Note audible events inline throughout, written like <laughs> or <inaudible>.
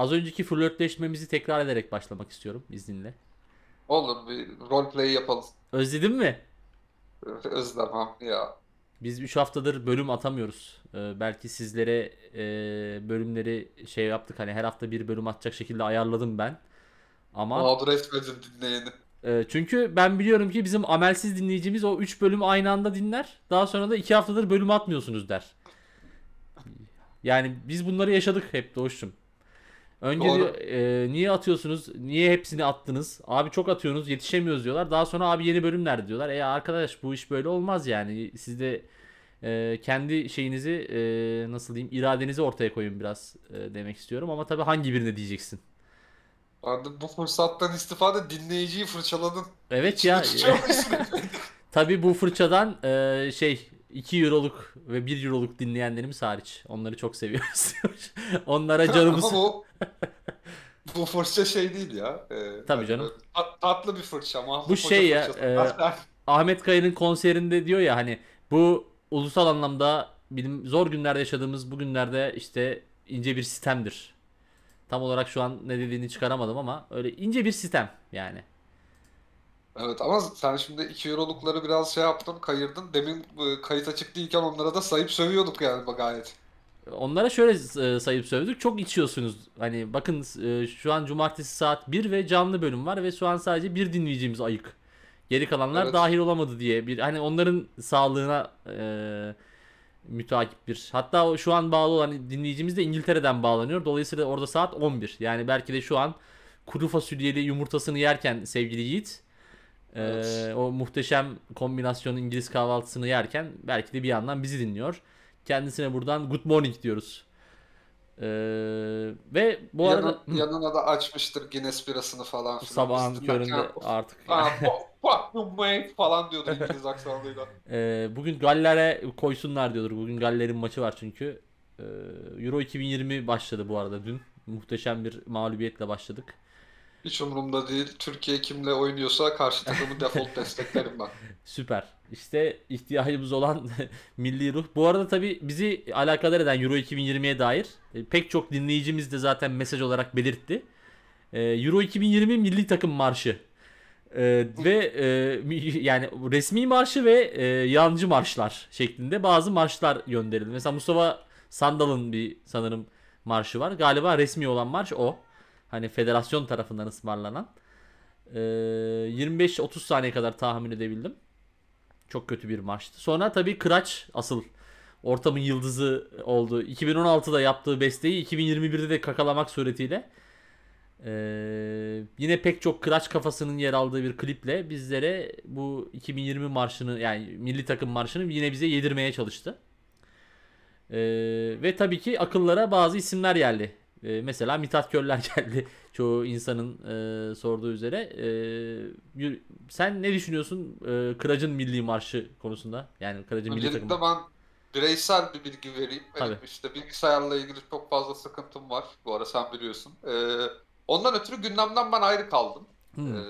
Az önceki flörtleşmemizi tekrar ederek başlamak istiyorum izninle. Olur bir roleplay yapalım. Özledin mi? Özlemem ya. Biz 3 haftadır bölüm atamıyoruz. Ee, belki sizlere e, bölümleri şey yaptık hani her hafta bir bölüm atacak şekilde ayarladım ben. Ama Mağdur etmedin dinleyeni. e, çünkü ben biliyorum ki bizim amelsiz dinleyicimiz o 3 bölüm aynı anda dinler. Daha sonra da 2 haftadır bölüm atmıyorsunuz der. Yani biz bunları yaşadık hep Doğuş'cum. Önce Doğru. diyor, e, niye atıyorsunuz? Niye hepsini attınız? Abi çok atıyorsunuz yetişemiyoruz diyorlar. Daha sonra abi yeni bölüm nerede diyorlar. E arkadaş bu iş böyle olmaz yani. Siz de e, kendi şeyinizi e, nasıl diyeyim iradenizi ortaya koyun biraz e, demek istiyorum. Ama tabii hangi birine diyeceksin? Hadi bu fırsattan istifade dinleyiciyi fırçaladın. Evet ya. <laughs> <laughs> Tabii bu fırçadan e, şey 2 euroluk ve 1 euroluk dinleyenlerimiz hariç. Onları çok seviyoruz. <laughs> Onlara canımız... Ama bu <laughs> bu fırça şey değil ya. Ee, Tabii canım. böyle tat- tatlı bir fırça. Mahmut Bu Hoca şey ya, fırçası. e, <laughs> Ahmet Kaya'nın konserinde diyor ya hani bu ulusal anlamda bizim zor günlerde yaşadığımız bu günlerde işte ince bir sistemdir. Tam olarak şu an ne dediğini çıkaramadım ama öyle ince bir sistem yani. Evet ama sen şimdi 2 eurolukları biraz şey yaptın, kayırdın. Demin e, kayıt açık değilken onlara da sayıp sövüyorduk yani gayet. Onlara şöyle e, sayıp sövdük. Çok içiyorsunuz. Hani bakın e, şu an cumartesi saat 1 ve canlı bölüm var ve şu an sadece bir dinleyicimiz ayık. Geri kalanlar Evet. dahil olamadı diye bir hani onların sağlığına e, müteakip bir. Hatta şu an bağlı olan dinleyicimiz de İngiltere'den bağlanıyor. Dolayısıyla orada saat 11. Yani belki de şu an kuru fasulyeli yumurtasını yerken sevgili Yiğit e, Evet. o muhteşem kombinasyonu İngiliz kahvaltısını yerken belki de bir yandan bizi dinliyor. Kendisine buradan good morning diyoruz. Ee, ve bu Yanı- arada yanına da açmıştır Guinness birasını falan filan. sabahın köründe artık. "Ah, fuck- fuck you mate" falan diyordu İngiliz aksanıyla. <laughs> Ee, bugün Galler'e koysunlar diyordur. Bugün Galler'in maçı var çünkü. Ee, Euro 2020 başladı bu arada dün. Muhteşem bir mağlubiyetle başladık. Hiç umurumda değil. Türkiye kimle oynuyorsa karşı takımı default <laughs> desteklerim ben. Süper. İşte ihtiyacımız olan <laughs> milli ruh. Bu arada tabii bizi alakadar eden Euro 2020'ye dair e, pek çok dinleyicimiz de zaten mesaj olarak belirtti. E, Euro 2020 milli takım marşı. E, ve e, yani resmi marşı ve e, yancı marşlar şeklinde bazı marşlar gönderildi. Mesela Mustafa Sandal'ın bir sanırım marşı var. Galiba resmi olan marş o. Hani federasyon tarafından ısmarlanan. E, 25-30 saniye kadar tahmin edebildim. Çok kötü bir maçtı. Sonra tabii Kıraç asıl ortamın yıldızı oldu. 2016'da yaptığı besteyi 2021'de de kakalamak suretiyle ee, yine pek çok Kıraç kafasının yer aldığı bir kliple bizlere bu 2020 marşını yani milli takım marşını yine bize yedirmeye çalıştı. Ee, ve tabii ki akıllara bazı isimler geldi. Ee, mesela Mithat Körler <laughs> geldi. Çoğu insanın e, sorduğu üzere. Yürü- sen ne düşünüyorsun e, Kıraç'ın milli marşı konusunda? Yani Kıraç'ın milli takımı. ben bireysel bir bilgi vereyim. Benim Tabii. işte bilgisayarla ilgili çok fazla sıkıntım var. Bu ara sen biliyorsun. Ee, ondan ötürü gündemden ben ayrı kaldım. Hmm. Ee,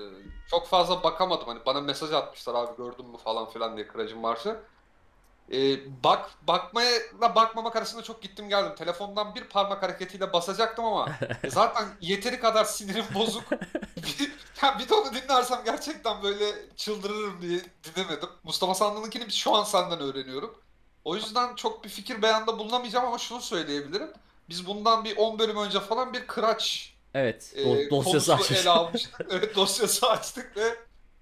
çok fazla bakamadım. Hani bana mesaj atmışlar abi gördün mü falan filan diye Kıracın Marşı. Ee, bak bakmaya bakmamak arasında çok gittim geldim. Telefondan bir parmak hareketiyle basacaktım ama <laughs> zaten yeteri kadar sinirim bozuk. bir, <laughs> ya bir de onu dinlersem gerçekten böyle çıldırırım diye dinlemedim. Mustafa Sandal'ınkini şu an senden öğreniyorum. O yüzden çok bir fikir beyanda bulunamayacağım ama şunu söyleyebilirim. Biz bundan bir 10 bölüm önce falan bir Kıraç Evet. e, do- dosyası açmış. ele almıştık. Evet dosyası açtık ve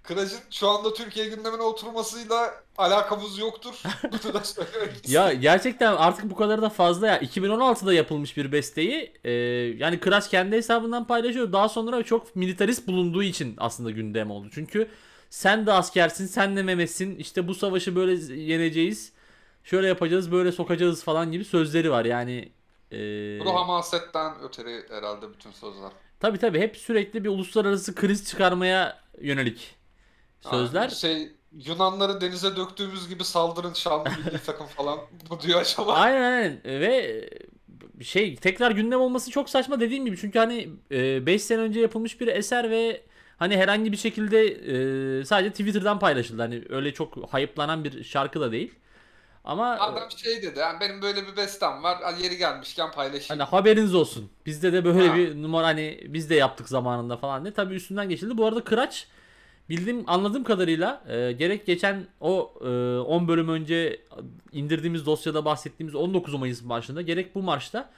Kıraç'ın şu anda Türkiye gündemine oturmasıyla alakamız yoktur. <laughs> Bunu da söylemek Ya gerçekten artık bu kadar da fazla ya. 2016'da yapılmış bir besteyi e, yani Kıraç kendi hesabından paylaşıyor. Daha sonra çok militarist bulunduğu için aslında gündem oldu. Çünkü sen de askersin, sen de Mehmet'sin. İşte bu savaşı böyle yeneceğiz. Şöyle yapacağız, böyle sokacağız falan gibi sözleri var. Yani e, Bu hamasetten öteri herhalde bütün sözler. tabii tabii hep sürekli bir uluslararası kriz çıkarmaya yönelik sözler. Yani şey Yunanları denize döktüğümüz gibi saldırın şanlı milli <laughs> takım falan bu diyor acaba. Aynen aynen ve şey tekrar gündem olması çok saçma dediğim gibi çünkü hani 5 sene önce yapılmış bir eser ve hani herhangi bir şekilde e, sadece Twitter'dan paylaşıldı. Hani öyle çok hype'lanan bir şarkı da değil. Ama Adam şey dedi yani benim böyle bir bestem var yeri gelmişken paylaşayım. Hani haberiniz olsun. Bizde de böyle Ha. bir numara hani biz de yaptık zamanında falan diye. Tabii üstünden geçildi. Bu arada Kıraç bildiğim anladığım kadarıyla e, gerek geçen o e, 10 bölüm önce indirdiğimiz dosyada bahsettiğimiz 19 Mayıs marşında gerek bu marşta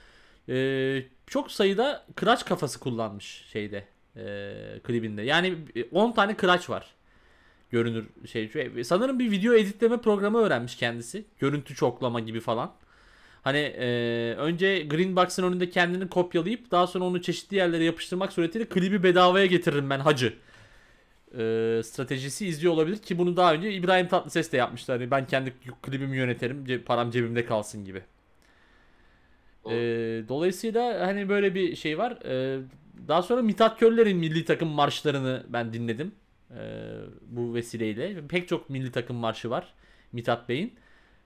e, çok sayıda Kıraç kafası kullanmış şeyde e, klibinde. Yani e, 10 tane Kıraç var. Görünür şey. Sanırım bir video editleme programı öğrenmiş kendisi. Görüntü çoklama gibi falan. Hani e, önce Greenbox'ın önünde kendini kopyalayıp daha sonra onu çeşitli yerlere yapıştırmak suretiyle klibi bedavaya getiririm ben hacı. E, stratejisi izliyor olabilir ki bunu daha önce İbrahim Tatlıses de yapmıştı. Hani ben kendi klibimi yöneterim, ce- param cebimde kalsın gibi. E, dolayısıyla hani böyle bir şey var. E, daha sonra Mithat Körler'in milli takım marşlarını ben dinledim. E, bu vesileyle. Pek çok milli takım marşı var Mithat Bey'in.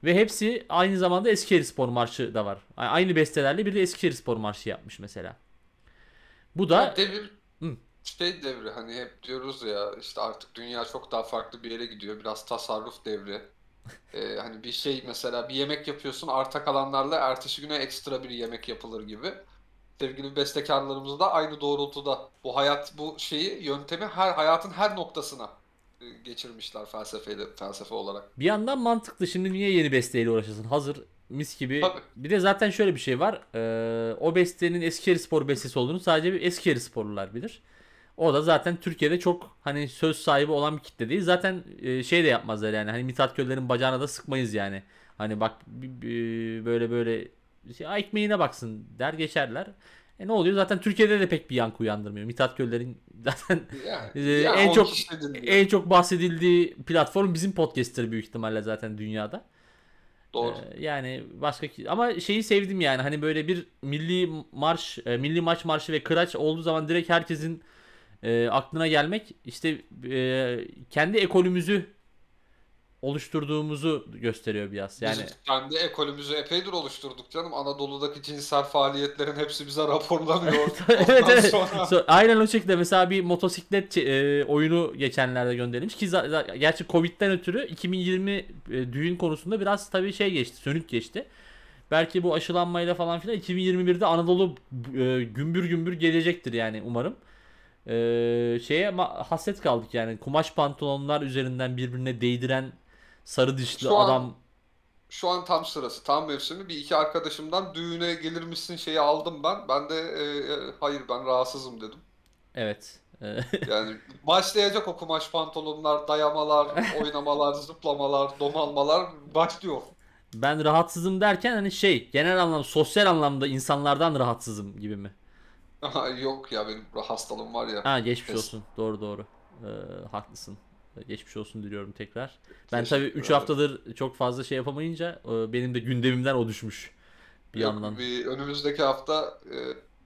Ve hepsi aynı zamanda Eskişehirspor marşı da var. Aynı bestelerle bir de Eskişehirspor marşı yapmış mesela. Bu da devir Hı. Şey devri hani hep diyoruz ya işte artık dünya çok daha farklı bir yere gidiyor. Biraz tasarruf devri. Ee, hani bir şey mesela bir yemek yapıyorsun arta kalanlarla ertesi güne ekstra bir yemek yapılır gibi. Sevgili bestekarlarımız da aynı doğrultuda bu hayat bu şeyi yöntemi her hayatın her noktasına e, geçirmişler felsefeyle felsefe olarak. bir yandan mantıklı. Şimdi niye yeni besteyle uğraşasın? Hazır mis gibi. Tabii. Bir de zaten şöyle bir şey var. Ee, o bestenin Eskişehirspor bestesi olduğunu sadece bir Eskişehirsporlular bilir. O da zaten Türkiye'de çok hani söz sahibi olan bir kitle değil. Zaten e, şey de yapmazlar yani. Hani Mithat Köller'in bacağına da sıkmayız yani. Hani bak böyle böyle şey, "Ay, ekmeğine baksın der geçerler. E ne oluyor? Zaten Türkiye'de de pek bir yankı uyandırmıyor. Mithat Köller'in <laughs> zaten Yani, yani en çok en çok bahsedildiği platform bizim podcast'tir büyük ihtimalle zaten dünyada. Doğru. Ee, yani başka ama şeyi sevdim yani hani böyle bir milli marş, e, milli maç marşı ve kıraç olduğu zaman direkt herkesin e, aklına gelmek işte e, kendi ekolümüzü oluşturduğumuzu gösteriyor biraz. Yani Biz kendi ekolümüzü epeydir oluşturduk canım. Anadolu'daki cinsel faaliyetlerin hepsi bize raporlanıyor. <laughs> evet Ondan evet. sonra- So- aynen o şekilde mesela bir motosiklet e, oyunu geçenlerde gönderilmiş ki gerçi Covid'den ötürü 2020 e, düğün konusunda biraz tabii şey geçti, sönük geçti. Belki bu aşılanmayla falan filan 2021'de Anadolu e, gümbür gümbür gelecektir yani umarım. E, şeye hasret kaldık yani kumaş pantolonlar üzerinden birbirine değdiren sarı dişli Şu an- adam Şu an tam sırası, tam mevsimi. Bir iki arkadaşımdan düğüne gelir misin şeyi aldım ben. Ben de e, e, hayır ben rahatsızım dedim. evet. <laughs> Yani başlayacak o kumaş pantolonlar, dayamalar, <laughs> oynamalar, zıplamalar, domalmalar başlıyor. Ben rahatsızım derken hani şey genel anlamda sosyal anlamda insanlardan rahatsızım gibi mi? Aha, Yok ya benim hastalığım var ya. Ha geçmiş Kes- olsun. Doğru doğru. Ee, haklısın. Geçmiş olsun diliyorum tekrar. Ben tabii 3 ederim. haftadır çok fazla şey yapamayınca e, benim de gündemimden o düşmüş. Bir Yok, yandan. bir önümüzdeki hafta e,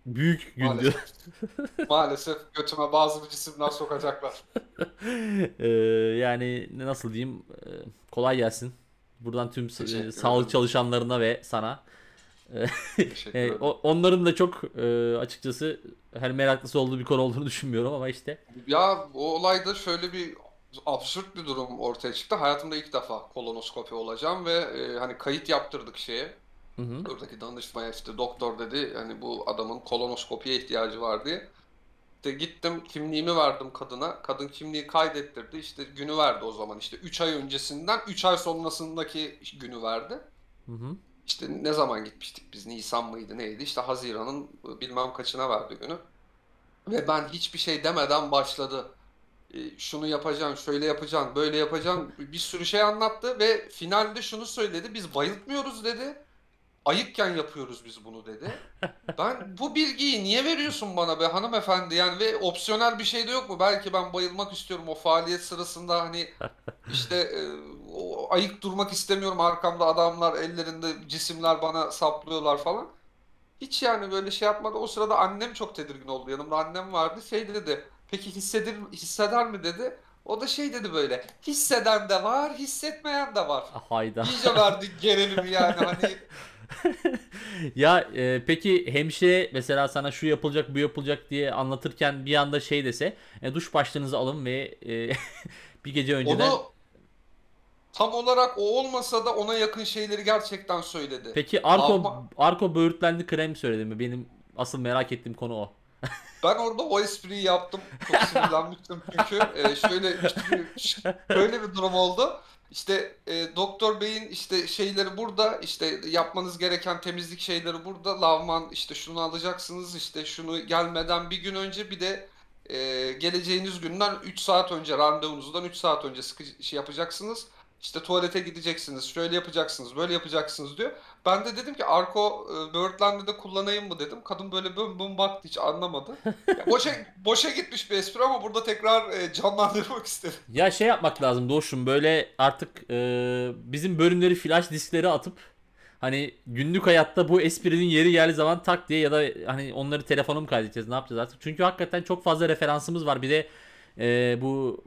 Büyük gün maalesef, <laughs> maalesef götüme bazı cisimler sokacaklar. <laughs> Ee, yani ne- nasıl diyeyim? Ee, kolay gelsin. Buradan tüm Teşekkür e, sağlık ederim. çalışanlarına ve sana. E, onların da çok e, açıkçası her meraklısı olduğu bir konu olduğunu düşünmüyorum ama işte. Ya o olayda şöyle bir absürt bir durum ortaya çıktı. Hayatımda ilk defa kolonoskopi olacağım ve e, hani kayıt yaptırdık şeye. Hı hı. Oradaki danışmaya işte doktor dedi hani bu adamın kolonoskopiye ihtiyacı var diye. İşte gittim kimliğimi verdim kadına. Kadın kimliği kaydettirdi. İşte günü verdi o zaman. İşte 3 ay öncesinden 3 ay sonrasındaki günü verdi. Hı hı. İşte ne zaman gitmiştik biz? Nisan mıydı neydi? İşte Haziran'ın bilmem kaçına verdi günü. Ve ben hiçbir şey demeden başladı. Şunu yapacaksın, şöyle yapacaksın, böyle yapacaksın. Bir sürü şey anlattı ve finalde şunu söyledi. Biz bayıltmıyoruz dedi. Ayıkken yapıyoruz biz bunu dedi. Ben bu bilgiyi niye veriyorsun bana be hanımefendi yani ve opsiyonel bir şey de yok mu? Belki ben bayılmak istiyorum o faaliyet sırasında hani işte o ayık durmak istemiyorum arkamda adamlar ellerinde cisimler bana saplıyorlar falan. Hiç yani böyle şey yapmadı. O sırada annem çok tedirgin oldu. Yanımda annem vardı. Şey dedi. Peki hissedir, hisseder mi dedi. O da şey dedi böyle. Hisseden de var, hissetmeyen de var. Hayda. İyice verdik gerilimi yani hani <laughs> Ya e, peki hemşire mesela sana şu yapılacak bu yapılacak diye anlatırken bir anda şey dese e, duş başlığınızı alın ve e, <laughs> bir gece önceden onu tam olarak o olmasa da ona yakın şeyleri gerçekten söyledi. Peki Arko Alma- Arko böğürtlenli krem söyledi mi? Benim asıl merak ettiğim konu o. <laughs> Ben orada o espriyi yaptım. Çok sinirlenmiştim çünkü. Ee, şöyle şöyle bir durum oldu. İşte e, doktor beyin işte şeyleri burada işte yapmanız gereken temizlik şeyleri burada lavman işte şunu alacaksınız işte şunu gelmeden bir gün önce bir de e, geleceğiniz günden 3 saat önce randevunuzdan 3 saat önce sıkı şey yapacaksınız. İşte tuvalete gideceksiniz, şöyle yapacaksınız, böyle yapacaksınız diyor. Ben de dedim ki Arko e, Birdland'de de kullanayım mı dedim. Kadın böyle bım bım baktı hiç anlamadı. <laughs> Ya boşa, boşa gitmiş bir espri ama burada tekrar e, canlandırmak istedim. Ya şey yapmak lazım Doğuş'um böyle artık e, bizim bölümleri flash disklere atıp hani günlük hayatta bu esprinin yeri geldiği zaman tak diye ya da hani onları telefona mı kaydedeceğiz ne yapacağız artık. Çünkü hakikaten çok fazla referansımız var. Bir de e, bu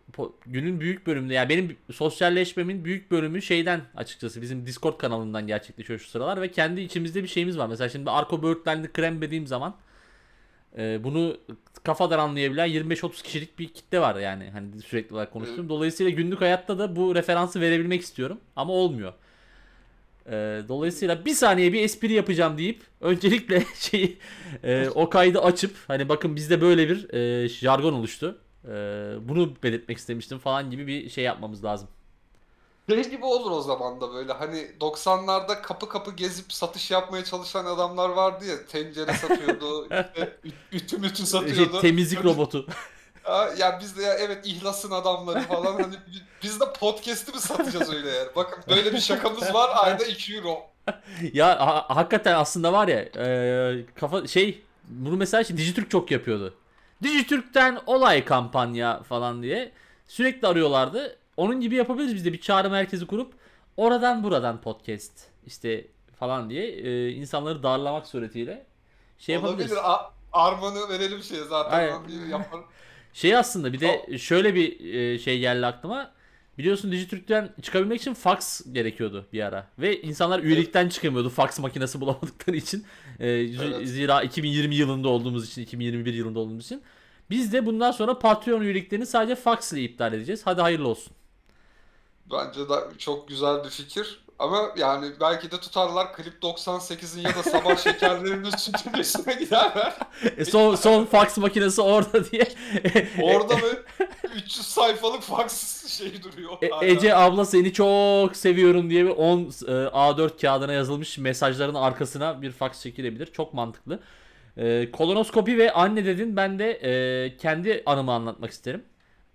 günün büyük bölümünde yani benim sosyalleşmemin büyük bölümü şeyden açıkçası bizim Discord kanalından gerçekleşiyor şu sıralar ve kendi içimizde bir şeyimiz var. Mesela şimdi Arko Böğürtlenli krem dediğim zaman e, bunu kafadan anlayabilen 25-30 kişilik bir kitle var yani hani sürekli olarak konuştuğum. Dolayısıyla günlük hayatta da bu referansı verebilmek istiyorum ama olmuyor. E, dolayısıyla bir saniye bir espri yapacağım deyip öncelikle <laughs> şeyi e, o kaydı açıp hani bakın bizde böyle bir e, jargon oluştu. E, bunu belirtmek istemiştim falan gibi bir şey yapmamız lazım. Şey gibi olur o zaman da böyle hani 90'larda kapı kapı gezip satış yapmaya çalışan adamlar vardı ya tencere satıyordu <laughs> işte ütü mütü Şey, satıyordu. temizlik robotu. Ha, Ya biz de ya evet ihlasın adamları falan hani bi- biz de podcast'i mi satacağız öyle yani. Bakın böyle bir şakamız var ayda 2 euro. <laughs> ya ha- hakikaten aslında var ya e, kafa şey bunu mesela şey, Dijitürk çok yapıyordu. Dijitürk'ten olay kampanya falan diye sürekli arıyorlardı. Onun gibi yapabiliriz biz de bir çağrı merkezi kurup oradan buradan podcast işte falan diye e, insanları darlamak suretiyle şey yapabiliriz. Olabilir. A- Armanı verelim şeye zaten. Yaparım. Şey aslında bir de şöyle bir e, şey geldi aklıma. Biliyorsun Dijitürk'ten çıkabilmek için fax gerekiyordu bir ara. Ve insanlar üyelikten çıkamıyordu fax makinesi <laughs> bulamadıkları için. E, z- Evet. Zira 2020 yılında olduğumuz için, 2021 yılında olduğumuz için. Biz de bundan sonra Patreon üyeliklerini sadece fax ile iptal edeceğiz. Hadi hayırlı olsun. Bence de çok güzel bir fikir. Ama yani belki de tutarlar Klip 98'in ya da Sabah <laughs> Şekerlerinin üstüne giderler. E, son, son fax makinesi orada diye. Orada mı <laughs> 300 sayfalık fax şeyi duruyor. E-. Ece abla seni çok seviyorum diye bir 10 e, A4 kağıdına yazılmış mesajların arkasına bir fax çekilebilir. Çok mantıklı. E, kolonoskopi ve anne dedin ben de e, kendi anımı anlatmak isterim.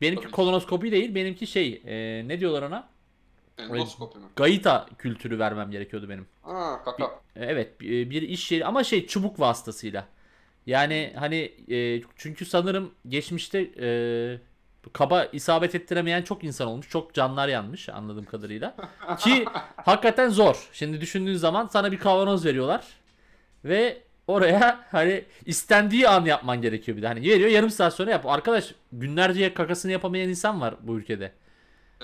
Benimki Tabii kolonoskopi değil benimki şey e, ne diyorlar ona? Endoskopi mi? Gaita kültürü vermem gerekiyordu benim. Ha kaka. E, Evet bir bir iş yeri ama şey çubuk vasıtasıyla. Yani hani e, çünkü sanırım geçmişte e, kaba isabet ettiremeyen çok insan olmuş. Çok canlar yanmış anladığım kadarıyla. <laughs> Ki hakikaten zor. Şimdi düşündüğün zaman sana bir kavanoz veriyorlar. Ve oraya hani istendiği an yapman gerekiyor bir de. Hani veriyor yarım saat sonra yap. Arkadaş günlerce kakasını yapamayan insan var bu ülkede.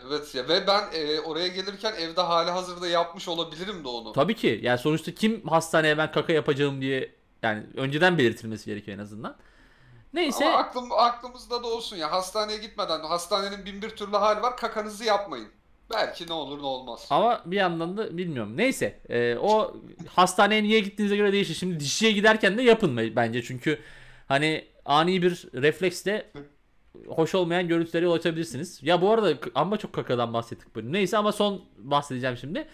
Evet ya ve ben e, oraya gelirken evde hali hazırda yapmış olabilirim de onu. Tabii ki. Yani sonuçta kim hastaneye ben kaka yapacağım diye yani önceden belirtilmesi gerekiyor en azından. Neyse Ama aklım, aklımızda da olsun ya hastaneye gitmeden hastanenin bin bir türlü hali var kakanızı yapmayın. Belki ne olur ne olmaz. ama bir yandan da bilmiyorum. Neyse e, o hastaneye niye gittiğinize göre değişir. Şimdi dişçiye giderken de yapın be- bence çünkü hani ani bir refleksle hoş olmayan görüntülere yol açabilirsiniz. Ya bu arada amma çok kakadan bahsettik böyle. Neyse ama son bahsedeceğim şimdi.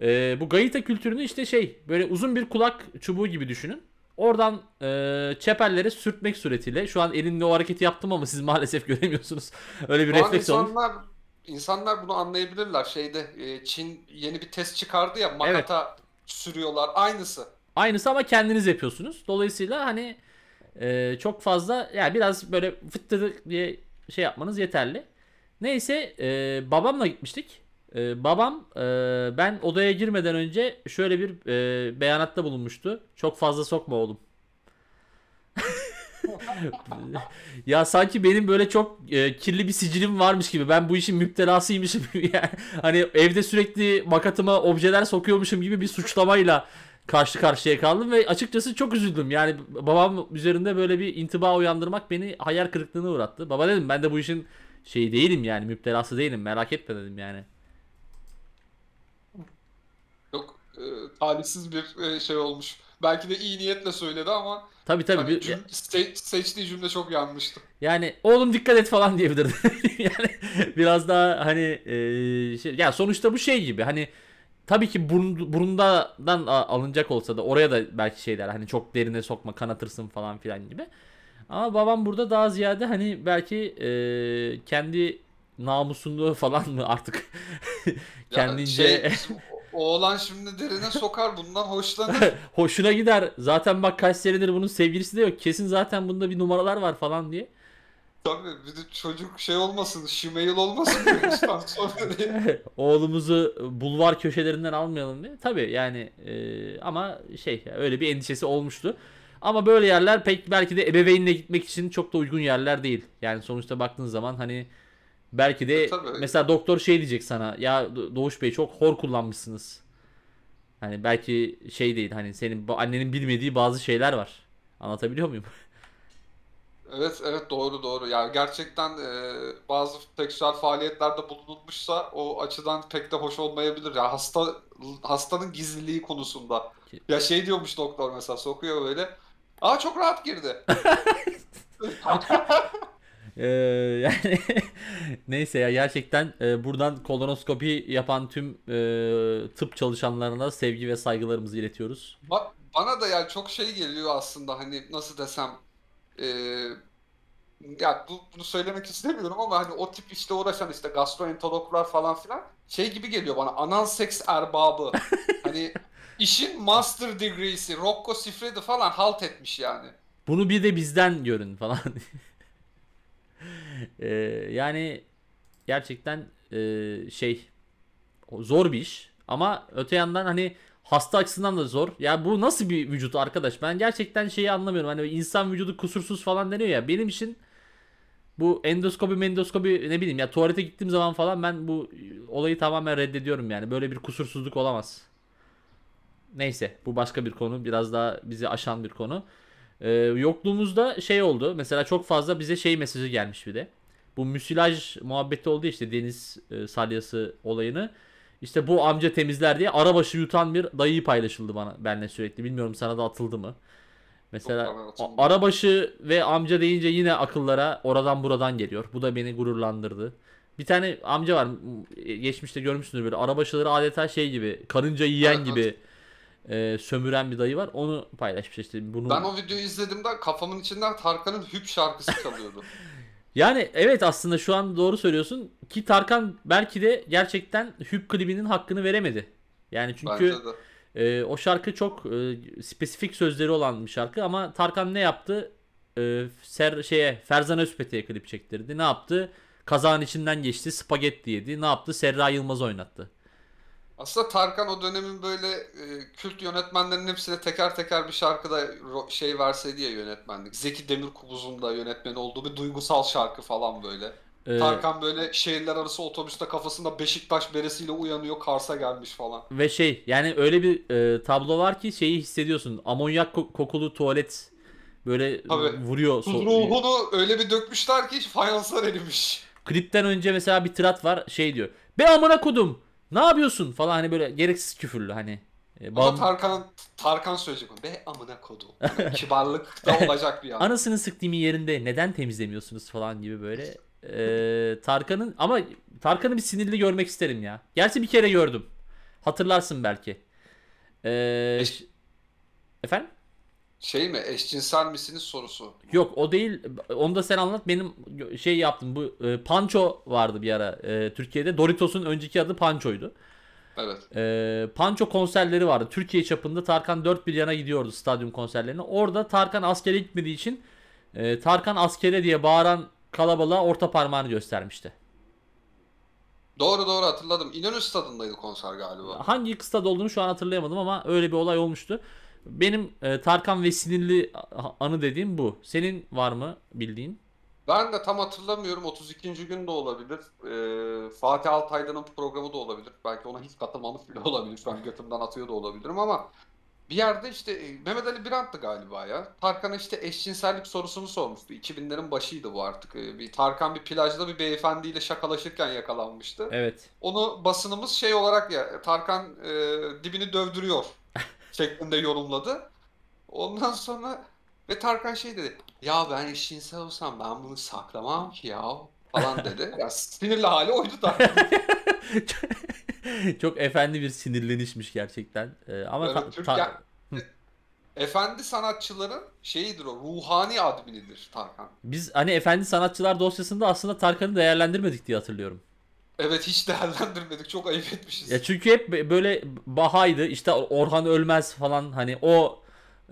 Ee, bu Gaita kültürünü işte şey böyle uzun bir kulak çubuğu gibi düşünün. Oradan e, çeperlere sürtmek suretiyle şu an elimle o hareketi yaptım ama siz <laughs> maalesef göremiyorsunuz. Öyle bir refleks olmuş. insanlar, insanlar bunu anlayabilirler. Şeyde e, Çin yeni bir test çıkardı ya makata sürüyorlar aynısı. Aynısı ama kendiniz yapıyorsunuz. Dolayısıyla hani e, çok fazla yani biraz böyle fıttırık diye şey yapmanız yeterli. Neyse e, babamla gitmiştik. E, babam e, ben odaya girmeden önce şöyle bir e, beyanatta bulunmuştu. Çok fazla sokma oğlum. <laughs> ya sanki benim böyle çok e, kirli bir sicilim varmış gibi. Ben bu işin müptelasıymışım <laughs> yani. Hani evde sürekli makatıma objeler sokuyormuşum gibi bir suçlamayla karşı karşıya kaldım ve açıkçası çok üzüldüm. Yani babam üzerinde böyle bir intiba uyandırmak beni hayal kırıklığına uğrattı. Baba dedim ben de bu işin şeyi değilim yani müptelası değilim merak etme dedim yani. e, talihsiz bir e, şey olmuş. Belki de iyi niyetle söyledi ama Tabii tabii. hani bir- cüm- se- seçtiği cümle çok yanlıştı. Yani oğlum dikkat et falan diyebilirdi. <laughs> yani biraz daha hani e, şey, ya sonuçta bu şey gibi hani tabii ki burun, burundan alınacak olsa da oraya da belki şeyler hani çok derine sokma kanatırsın falan filan gibi. Ama babam burada daha ziyade hani belki e, kendi namusunu <laughs> falan mı artık <laughs> kendince şey, <laughs> oğlan şimdi derine sokar bundan hoşlanır. hoşuna gider. Zaten bak kaç senedir bunun sevgilisi de yok. Kesin zaten bunda bir numaralar var falan diye. Tabii bir de çocuk şey olmasın, şimeil olmasın Yunanistan <laughs> sonra diye. Oğlumuzu bulvar köşelerinden almayalım diye. Tabii yani e, ama şey öyle bir endişesi olmuştu. Ama böyle yerler pek belki de ebeveynle gitmek için çok da uygun yerler değil. Yani sonuçta baktığın zaman hani belki de E, tabii. mesela doktor şey diyecek sana ya Do- Doğuş Bey çok hor kullanmışsınız. Hani belki şey değil hani senin annenin bilmediği bazı şeyler var. Anlatabiliyor muyum? Evet evet doğru doğru. Yani gerçekten e, bazı seksüel faaliyetlerde bulunulmuşsa o açıdan pek de hoş olmayabilir. Ya hasta hastanın gizliliği konusunda. Ya şey diyormuş doktor mesela sokuyor böyle. Aa çok rahat girdi. <laughs> Ee, yani <laughs> neyse ya gerçekten e, buradan kolonoskopi yapan tüm e, tıp çalışanlarına sevgi ve saygılarımızı iletiyoruz. Ba- Bana da yani çok şey geliyor aslında hani nasıl desem e, ya bu, bunu söylemek istemiyorum ama hani o tip işte uğraşan işte gastroenterologlar falan filan şey gibi geliyor bana anal seks erbabı <laughs> hani işin master degree'si Rocco Siffredi falan halt etmiş yani. Bunu bir de bizden görün falan. <laughs> Ee, yani gerçekten e, şey zor bir iş ama öte yandan hani hasta açısından da zor. Ya bu nasıl bir vücut arkadaş? Ben gerçekten şeyi anlamıyorum. Hani insan vücudu kusursuz falan deniyor ya. Benim için bu endoskopi mendoskopi ne bileyim ya tuvalete gittiğim zaman falan ben bu olayı tamamen reddediyorum yani. Böyle bir kusursuzluk olamaz. Neyse bu başka bir konu. Biraz daha bizi aşan bir konu. Ee, yokluğumuzda şey oldu. Mesela çok fazla bize şey mesajı gelmiş bir de. Bu müsilaj muhabbeti oldu işte deniz e, salyası olayını. İşte bu amca temizler diye arabaşı yutan bir dayı paylaşıldı bana benle sürekli. Bilmiyorum sana da atıldı mı? Mesela arabaşı ve amca deyince yine akıllara oradan buradan geliyor. Bu da beni gururlandırdı. Bir tane amca var. Geçmişte görmüşsündür böyle arabaşıları adeta şey gibi karınca yiyen Evet, gibi e, sömüren bir dayı var. Onu paylaşmış işte. Bunu Ben o videoyu izlediğimde kafamın içinden Tarkan'ın Hüp şarkısı çalıyordu. <laughs> Yani evet aslında şu an doğru söylüyorsun ki Tarkan belki de gerçekten Hüp klibinin hakkını veremedi. Yani çünkü e, o şarkı çok e, spesifik sözleri olan bir şarkı ama Tarkan ne yaptı? E, ser şeye Ferzan Özpetek'e klip çektirdi. Ne yaptı? Kazağın içinden geçti, spagetti yedi. Ne yaptı? Serra Yılmaz oynattı. Aslında Tarkan o dönemin böyle e, kült yönetmenlerin hepsine teker teker bir şarkıda şey verseydi ya yönetmenlik. Zeki Demirkubuz'un da yönetmeni olduğu bir duygusal şarkı falan böyle. E, Tarkan böyle şehirler arası otobüste kafasında Beşiktaş beresiyle uyanıyor Kars'a gelmiş falan. ve şey yani öyle bir e, tablo var ki şeyi hissediyorsun. Amonyak ko- kokulu tuvalet böyle Tabii. vuruyor. So- ruhunu öyle bir dökmüşler ki fayanslar erimiş. Klipten önce mesela bir tirat var şey diyor. Be amına kodum. Ne yapıyorsun falan hani böyle gereksiz küfürlü hani. E, Ama bağım- Tarkan Tarkan söyleyecek onu. Be amına kodu. <laughs> Kibarlık da olacak bir an. Anasını sıktığımın yerinde neden temizlemiyorsunuz falan gibi böyle. E, Tarkan'ın ama Tarkan'ı bir sinirli görmek isterim ya. Gerçi bir kere gördüm. Hatırlarsın belki. E, Eş- efendim? Şey mi? Eşcinsel misiniz sorusu. Yok o değil. Onu da sen anlat. Benim şey yaptım. Bu e, Pancho vardı bir ara e, Türkiye'de. Doritos'un önceki adı Pancho'ydu. Evet. Ee, Panço konserleri vardı. Türkiye çapında Tarkan dört bir yana gidiyordu stadyum konserlerine. Orada Tarkan askere gitmediği için e, Tarkan askere diye bağıran kalabalığa orta parmağını göstermişti. Doğru doğru hatırladım. İnönü stadındaydı konser galiba. Hangi stad olduğunu şu an hatırlayamadım ama öyle bir olay olmuştu. Benim e, Tarkan ve sinirli anı dediğim bu. Senin var mı bildiğin? Ben de tam hatırlamıyorum. 32. gün de olabilir. Ee, Fatih Altaylı'nın programı da olabilir. Belki ona hiç katılmamış bile olabilir. Şu an götümden atıyor da olabilirim ama bir yerde işte e, Mehmet Ali Birant'tı galiba ya. Tarkan'a işte eşcinsellik sorusunu sormuştu. 2000'lerin başıydı bu artık. E, Bir Tarkan bir plajda bir beyefendiyle şakalaşırken yakalanmıştı. Evet. Onu basınımız şey olarak ya Tarkan e, dibini dövdürüyor şeklinde yorumladı. Ondan sonra ve Tarkan şey dedi. Ya ben eşcinsel olsam ben bunu saklamam ki ya falan dedi. Ya <laughs> sinirli hali oydu Tarkan. <laughs> Çok efendi bir sinirlenişmiş gerçekten. Ee, ama Evet, ta- Türk- ta- Efendi sanatçıların şeyidir o, ruhani adminidir Tarkan. biz hani efendi sanatçılar dosyasında aslında Tarkan'ı değerlendirmedik diye hatırlıyorum. Evet hiç değerlendirmedik, çok ayıp etmişiz. Ya çünkü hep böyle Baha'ydı işte Orhan Ölmez falan hani o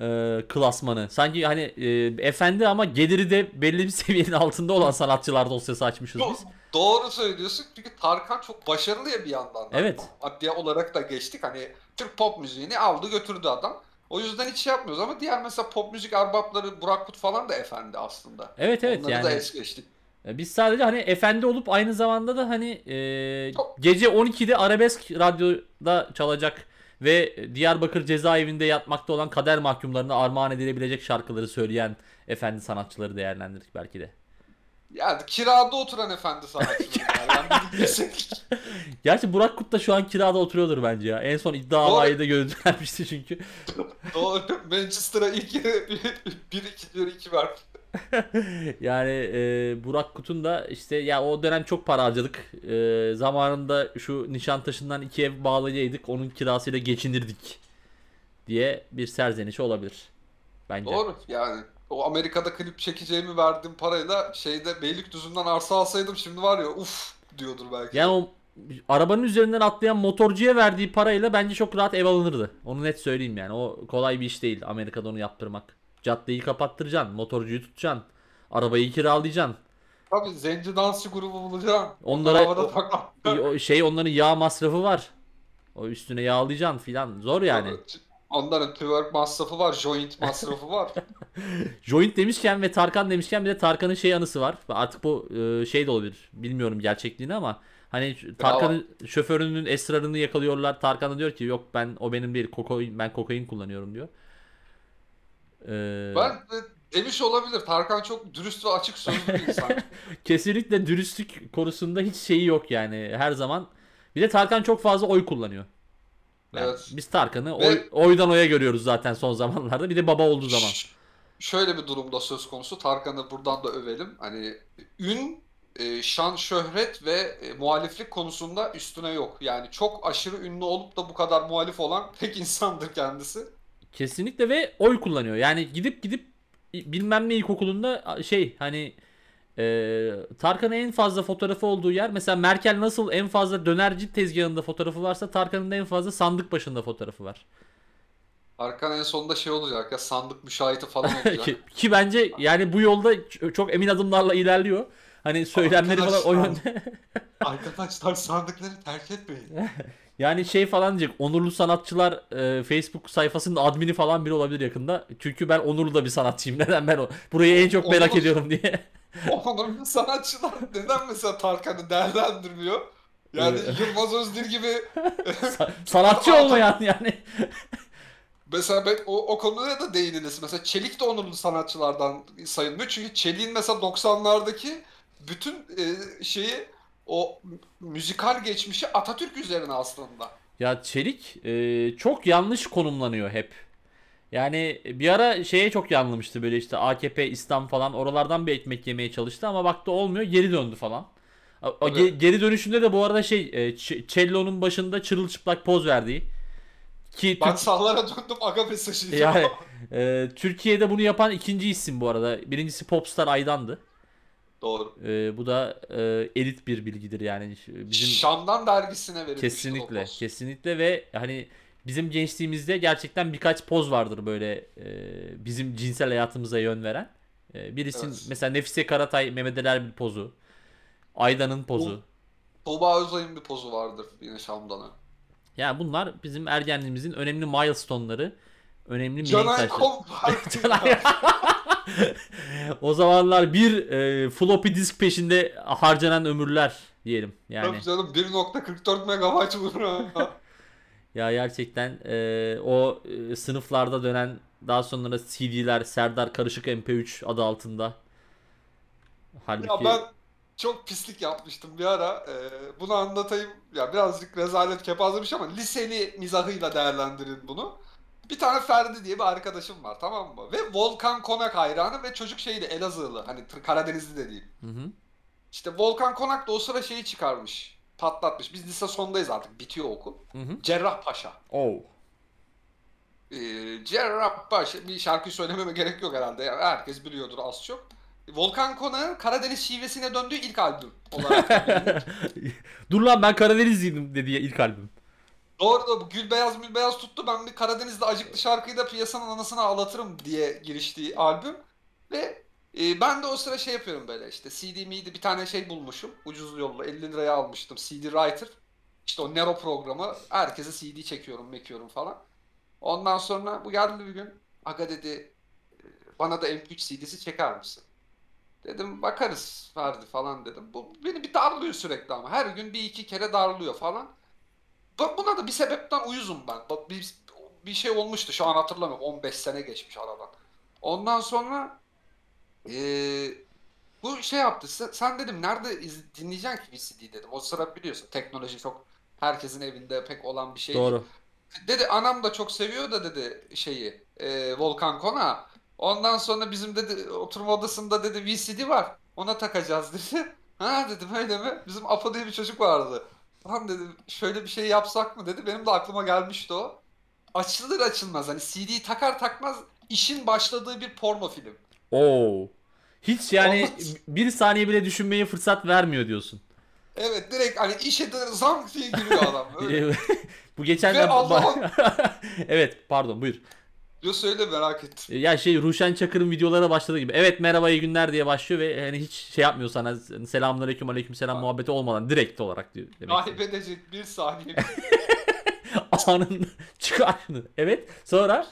e, klasmanı. Sanki hani e, efendi ama geliri de belli bir <laughs> seviyenin altında olan sanatçılar dosyası açmışız Do- biz. Doğru söylüyorsun çünkü Tarkan çok başarılı ya bir yandan da. Evet. Maddi olarak da geçtik hani Türk pop müziğini aldı götürdü adam. O yüzden hiç şey yapmıyoruz ama diğer mesela pop müzik arbapları Burak Kut falan da efendi aslında. Evet evet Onları yani. da es geçtik. Ya Biz sadece hani efendi olup aynı zamanda da hani e, gece 12'de arabesk radyoda çalacak ve Diyarbakır cezaevinde yatmakta olan kader mahkumlarına armağan edilebilecek şarkıları söyleyen efendi sanatçıları değerlendirdik belki de. Yani kirada oturan efendi sanatçılar. <laughs> Gerçi Burak Kut da şu an kirada oturuyordur bence ya. En son iddia Doğru. havayı da görüntülenmişti çünkü. Doğru. Manchester'a ilk yere 1-2 2 ver. <laughs> yani e, Burak Kut'un da işte ya o dönem çok para harcadık. E, zamanında şu Nişantaşı'ndan iki ev bağlayaydık. Onun kirasıyla geçinirdik diye bir serzeniş olabilir. Bence. Doğru yani. O Amerika'da klip çekeceğimi verdiğim parayla şeyde Beylikdüzü'nden arsa alsaydım şimdi var ya uf diyordur belki. Yani o arabanın üzerinden atlayan motorcuya verdiği parayla bence çok rahat ev alınırdı. Onu net söyleyeyim yani. O kolay bir iş değil Amerika'da onu yaptırmak. Caddeyi kapattıracaksın, motorcuyu tutacaksın, arabayı kiralayacaksın. Tabii zenci dansçı grubu bulacağım. Onlara o-. O şey onların yağ masrafı var. O üstüne yağlayacaksın filan. Zor yani. Onların twerk masrafı var, joint masrafı var. <laughs> Joint demişken ve Tarkan demişken bir de Tarkan'ın şey anısı var. Artık bu e, şey de olabilir. Bilmiyorum gerçekliğini ama hani Tarkan'ın şoförünün esrarını yakalıyorlar. Tarkan da diyor ki yok ben o benim değil kokain ben kokain kullanıyorum diyor. Ee, Ben de demiş olabilir. Tarkan çok dürüst ve açık sözlü bir insan. <laughs> kesinlikle dürüstlük konusunda hiç şeyi yok yani her zaman. Bir de Tarkan çok fazla oy kullanıyor. Yani Evet. Biz Tarkan'ı Ve- oy- oydan oya görüyoruz zaten son zamanlarda. Bir de baba olduğu zaman. Şöyle bir durumda söz konusu. Tarkan'ı buradan da övelim. Hani ün, e, şan, şöhret ve e, muhaliflik konusunda üstüne yok. Yani çok aşırı ünlü olup da bu kadar muhalif olan <laughs> tek insandır kendisi. Kesinlikle ve oy kullanıyor. Yani gidip gidip bilmem ne ilkokulunda şey hani e, Tarkan'ın en fazla fotoğrafı olduğu yer mesela Merkel nasıl en fazla dönerci tezgahında fotoğrafı varsa Tarkan'ın da en fazla sandık başında fotoğrafı var. Tarkan en sonunda şey olacak ya sandık müşahiti falan <laughs> olacak. ki, ki bence yani bu yolda çok emin adımlarla ilerliyor. Hani söylemleri falan o Arkadaşlar. yönde. Arkadaşlar sandıkları terk etmeyin. <laughs> Yani şey falan diyecek. Onurlu sanatçılar e, Facebook sayfasının admini falan biri olabilir yakında. Çünkü ben onurlu da bir sanatçıyım. <laughs> Neden ben o burayı en çok merak Onur- ediyorum diye. <laughs> Onurlu sanatçılar neden mesela Tarkan'ı değerlendirmiyor? Yani. Yılmaz Özdil gibi <laughs> Sa- sanatçı olmayan yani. Mesela ben o, o konuya da değininiz. Mesela Çelik de onurlu sanatçılardan sayılmıyor. Çünkü Çelik'in mesela 90'lardaki bütün e, şeyi o müzikal geçmişi Atatürk üzerine aslında. Ya Çelik e, çok yanlış konumlanıyor hep. Yani bir ara şeye çok yanlamıştı böyle işte AKP, İslam falan oralardan bir ekmek yemeye çalıştı ama baktı olmuyor geri döndü falan. Ge- geri dönüşünde de bu arada şey e, Ç- cello'nun başında çırılçıplak poz verdiği. Ki Ben Türk- sahlara döndüm aga mesajı. yani e, Türkiye'de bunu yapan ikinci isim bu arada. Birincisi Popstar Aydan'dı. Doğru. E, bu da e, elit bir bilgidir yani. Bizim Şam'dan dergisine verilmişti Kesinlikle, o poz. kesinlikle ve hani bizim gençliğimizde gerçekten birkaç poz vardır böyle e, bizim cinsel hayatımıza yön veren. E, birisi Evet. mesela Nefise Karatay, Mehmet Ali Erbil pozu. Aydan'ın pozu. Tuğba Özay'ın bir pozu vardır yine Şam'dan. Yani bunlar bizim ergenliğimizin önemli milestone'ları. Önemli mihenk. Kompart. <laughs> Canay- <laughs> o zamanlar bir e, floppy disk peşinde harcanan ömürler diyelim. Yani Tabii canım 1.44 megabayt uğruna. <laughs> Ya gerçekten e, o e, sınıflarda dönen daha sonra CD'ler Serdar Karışık MP3 adı altında. Halbuki Ya ben çok pislik yapmıştım bir ara. Ee, bunu anlatayım. Ya birazcık rezalet kepazemiş ama liseli mizahıyla değerlendirin bunu. Bir tane Ferdi diye bir arkadaşım var tamam mı? Ve Volkan Konak hayranı ve çocuk şeydi Elazığlı. Hani Karadenizli de değil. Hı hı. İşte Volkan Konak da o sıra şeyi çıkarmış. Patlatmış. Biz lise sondayız artık. Bitiyor okul. Hı hı. Cerrahpaşa. Oh. Ee, Cerrahpaşa bir şarkı söylememe gerek yok herhalde. Yani herkes biliyordur az çok. Volkan Konak'ın Karadeniz şivesine döndüğü ilk albüm olarak <laughs> Dur lan ben Karadenizliydim dedi ya ilk albüm. Doğru da bu Gül Beyaz Mül Beyaz tuttu. Ben bir Karadeniz'de acıklı şarkıyı da piyasanın anasını ağlatırım diye giriştiği albüm. Ve e, ben de o sıra şey yapıyorum böyle işte CD miydi bir tane şey bulmuşum. Ucuz yolla 50 liraya almıştım CD Writer. İşte o Nero programı. Herkese CD çekiyorum, mekiyorum falan. Ondan sonra bu geldi bir gün. Aga dedi e, bana da MP3 CD'si çeker misin? Dedim bakarız Ferdi falan dedim. Bu beni bir darlıyor sürekli ama. Her gün bir iki kere darlıyor falan. Bu- Buna da bir sebepten uyuzum ben. Bak bir, bir şey olmuştu şu an hatırlamıyorum. 15 sene geçmiş aradan. Ondan sonra eee, bu şey yaptı. Sen, sen dedim nerede iz- dinleyeceksin ki VCD dedim. O sıra biliyorsun teknoloji çok herkesin evinde pek olan bir şey. Doğru. Dedi anam da çok seviyor da dedi şeyi eee, Volkan Kona. Ondan sonra bizim dedi oturma odasında dedi VCD var. Ona takacağız dedi. <laughs> Ha dedim öyle mi? Bizim Apo diye bir çocuk vardı. Tamam dedim şöyle bir şey yapsak mı dedi. Benim de aklıma gelmişti o. Açılır açılmaz hani CD'yi takar takmaz işin başladığı bir porno film. Oo. Hiç yani Olmaz. bir saniye bile düşünmeye fırsat vermiyor diyorsun. Evet direkt hani işe de zank diye giriyor adam. Öyle. <laughs> Bu geçen Ve Allah'ım- <laughs> Evet pardon buyur. Yo söyle merak ettim. Ya şey Ruşen Çakır'ın videolara başladığı gibi. Evet merhaba iyi günler diye başlıyor ve hani hiç şey yapmıyor sana selamünaleyküm aleykümselam Ha. muhabbeti olmadan direkt olarak diyor. Demek. Kaybedecek bir saniye. <laughs> Anın <laughs> çıkarını. Evet sonra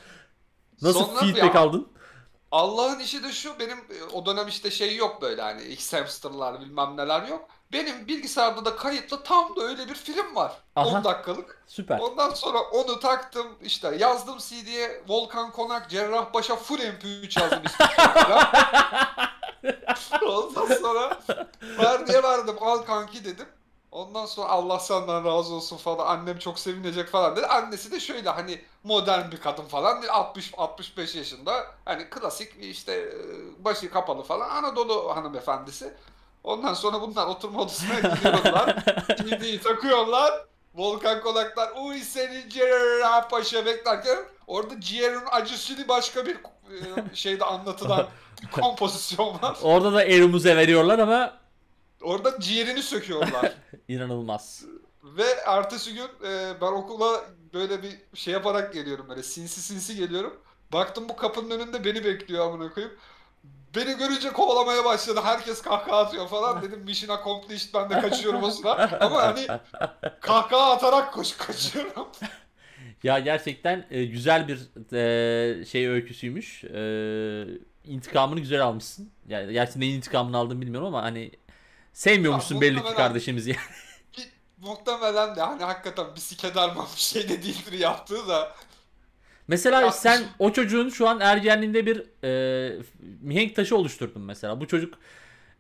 nasıl Sonra feedback ya- aldın? Allah'ın işi de şu benim e, o dönem işte şey yok böyle hani X-Hamster'lar bilmem neler yok. Benim bilgisayarda da kayıtlı tam da öyle bir film var. Aha. 10 dakikalık. Süper. Ondan sonra onu taktım işte yazdım CD'ye Volkan Konak Cerrahpaşa Full MP3 yazdım. <laughs> Ondan sonra Ferdi'ye verdim al kanki dedim. Ondan sonra Allah senden razı olsun falan annem çok sevinecek falan dedi. Annesi de şöyle hani modern bir kadın falan 60-65 yaşında hani klasik işte e, başı kapalı falan Anadolu hanımefendisi. Ondan sonra bunlar oturma odasına gidiyorlar. <laughs> CD'yi takıyorlar. Volkan Konaklar uy seni Cerrahpaşa beklerken orada ciğerin acısını başka bir e, şeyde anlatılan <laughs> kompozisyon var. Orada da elimize veriyorlar ama Orada ciğerini söküyorlar. <laughs> inanılmaz. Ve ertesi gün e, ben okula böyle bir şey yaparak geliyorum böyle sinsi sinsi geliyorum. Baktım bu kapının önünde beni bekliyor amına koyayım. Beni görünce kovalamaya başladı. Herkes kahkaha atıyor falan. Dedim mission accomplished ben de kaçıyorum o sıra. Ama hani kahkaha atarak koş kaçıyorum. <laughs> Ya gerçekten e, güzel bir e, şey öyküsüymüş. E, intikamını güzel almışsın. Yani gerçi neyin intikamını aldın bilmiyorum ama hani sevmiyormuşsun Ya, belli ki kardeşimizi. <laughs> Bir, muhtemelen de hani hakikaten bir sikederman bir şey de değildir yaptığı da. Mesela Ya, sen o çocuğun şu an ergenliğinde bir e, mihenk taşı oluşturdun mesela. Bu çocuk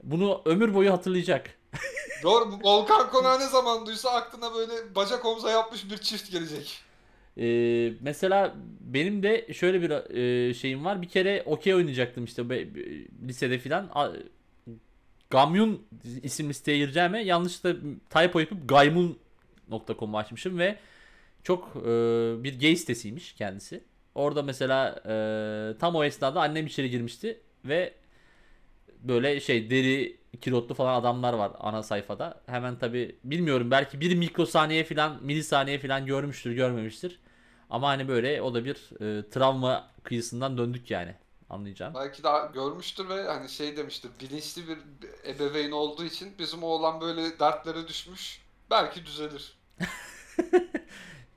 bunu ömür boyu hatırlayacak. <laughs> Doğru Volkan Konağı ne zaman duysa aklına böyle bacak omza yapmış bir çift gelecek. Ee, mesela benim de şöyle bir e, şeyim var. Bir kere okey oynayacaktım işte be- be- lisede filan. Gamyun isimli siteye gireceğime yanlışlıkla typo yapıp gaymun.com açmışım ve çok e, bir gay sitesiymiş kendisi. Orada mesela e, tam o esnada annem içeri girmişti ve böyle şey deri kilotlu falan adamlar var ana sayfada. Hemen tabi bilmiyorum belki bir mikrosaniye falan milisaniye falan görmüştür görmemiştir. Ama hani böyle o da bir e, travma kıyısından döndük yani anlayacağım. Belki daha görmüştür ve hani şey demiştir bilinçli bir ebeveyn olduğu için bizim oğlan böyle dertlere düşmüş. Belki düzelir. <laughs>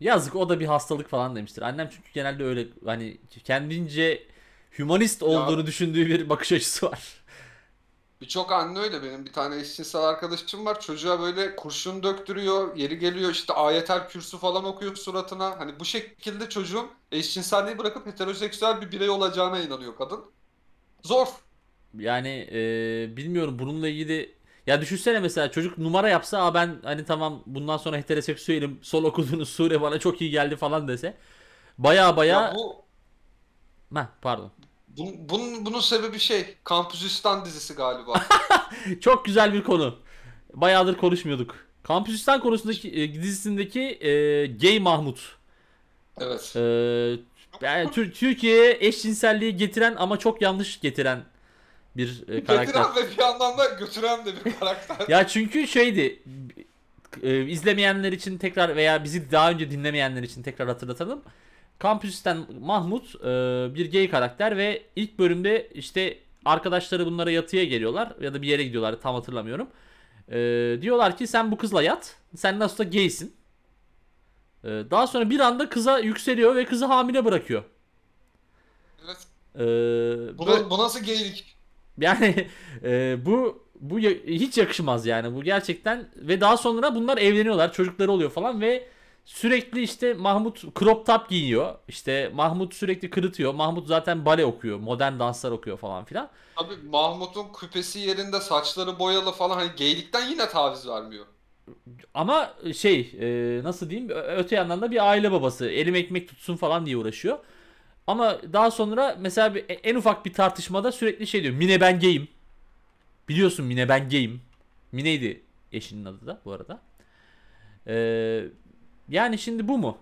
Yazık o da bir hastalık falan demiştir. Annem çünkü genelde öyle hani kendince hümanist olduğunu düşündüğü bir bakış açısı var. Birçok anne öyle. Benim bir tane eşcinsel arkadaşım var. Çocuğa böyle kurşun döktürüyor. Yeri geliyor işte ayetel kürsü falan okuyor suratına. Hani bu şekilde çocuğun eşcinselliği bırakıp heteroseksüel bir birey olacağına inanıyor kadın. Zor. Yani e, bilmiyorum bununla ilgili ya düşünsene mesela çocuk numara yapsa Aa ben hani tamam bundan sonra heteroseksüelim son okuduğunuz sure bana çok iyi geldi falan dese baya baya Ya bu Heh, pardon Bunun, bunun, bunun sebebi şey, Kampüsistan dizisi galiba. <laughs> çok güzel bir konu bayağıdır konuşmuyorduk Kampüsistan konusundaki e, dizisindeki e, Gay Mahmut Evet. e, yani Tür- Türkiye'ye eşcinselliği getiren ama çok yanlış getiren bir e, karakter. Getiren ve bir yandan da götüren de bir karakter. Ya çünkü şeydi e, izlemeyenler için tekrar veya bizi daha önce dinlemeyenler için tekrar hatırlatalım. Kampüsten Mahmut e, bir gay karakter ve ilk bölümde işte arkadaşları bunlara yatıya geliyorlar ya da bir yere gidiyorlar tam hatırlamıyorum. E, diyorlar ki sen bu kızla yat. Sen nasıl da gaysin. E, daha sonra bir anda kıza yükseliyor ve kızı hamile bırakıyor. Evet. E, Bu, böyle- bu nasıl geylik? Yani <laughs> e, bu bu ya- hiç yakışmaz yani. Bu gerçekten ve daha sonra bunlar evleniyorlar çocukları oluyor falan ve sürekli işte Mahmut crop top giyiyor. İşte Mahmut sürekli kırıtıyor. Mahmut zaten bale okuyor modern danslar okuyor falan filan. Abi Mahmut'un küpesi yerinde, saçları boyalı falan hani geylikten yine taviz vermiyor. ama şey e, nasıl diyeyim? Öte yandan da bir aile babası. Elim ekmek tutsun falan diye uğraşıyor ama daha sonra mesela bir, en ufak bir tartışmada sürekli şey diyor Mine ben gayim biliyorsun Mine ben gayim Mine'ydi eşinin adı da bu arada Ee, yani şimdi bu mu?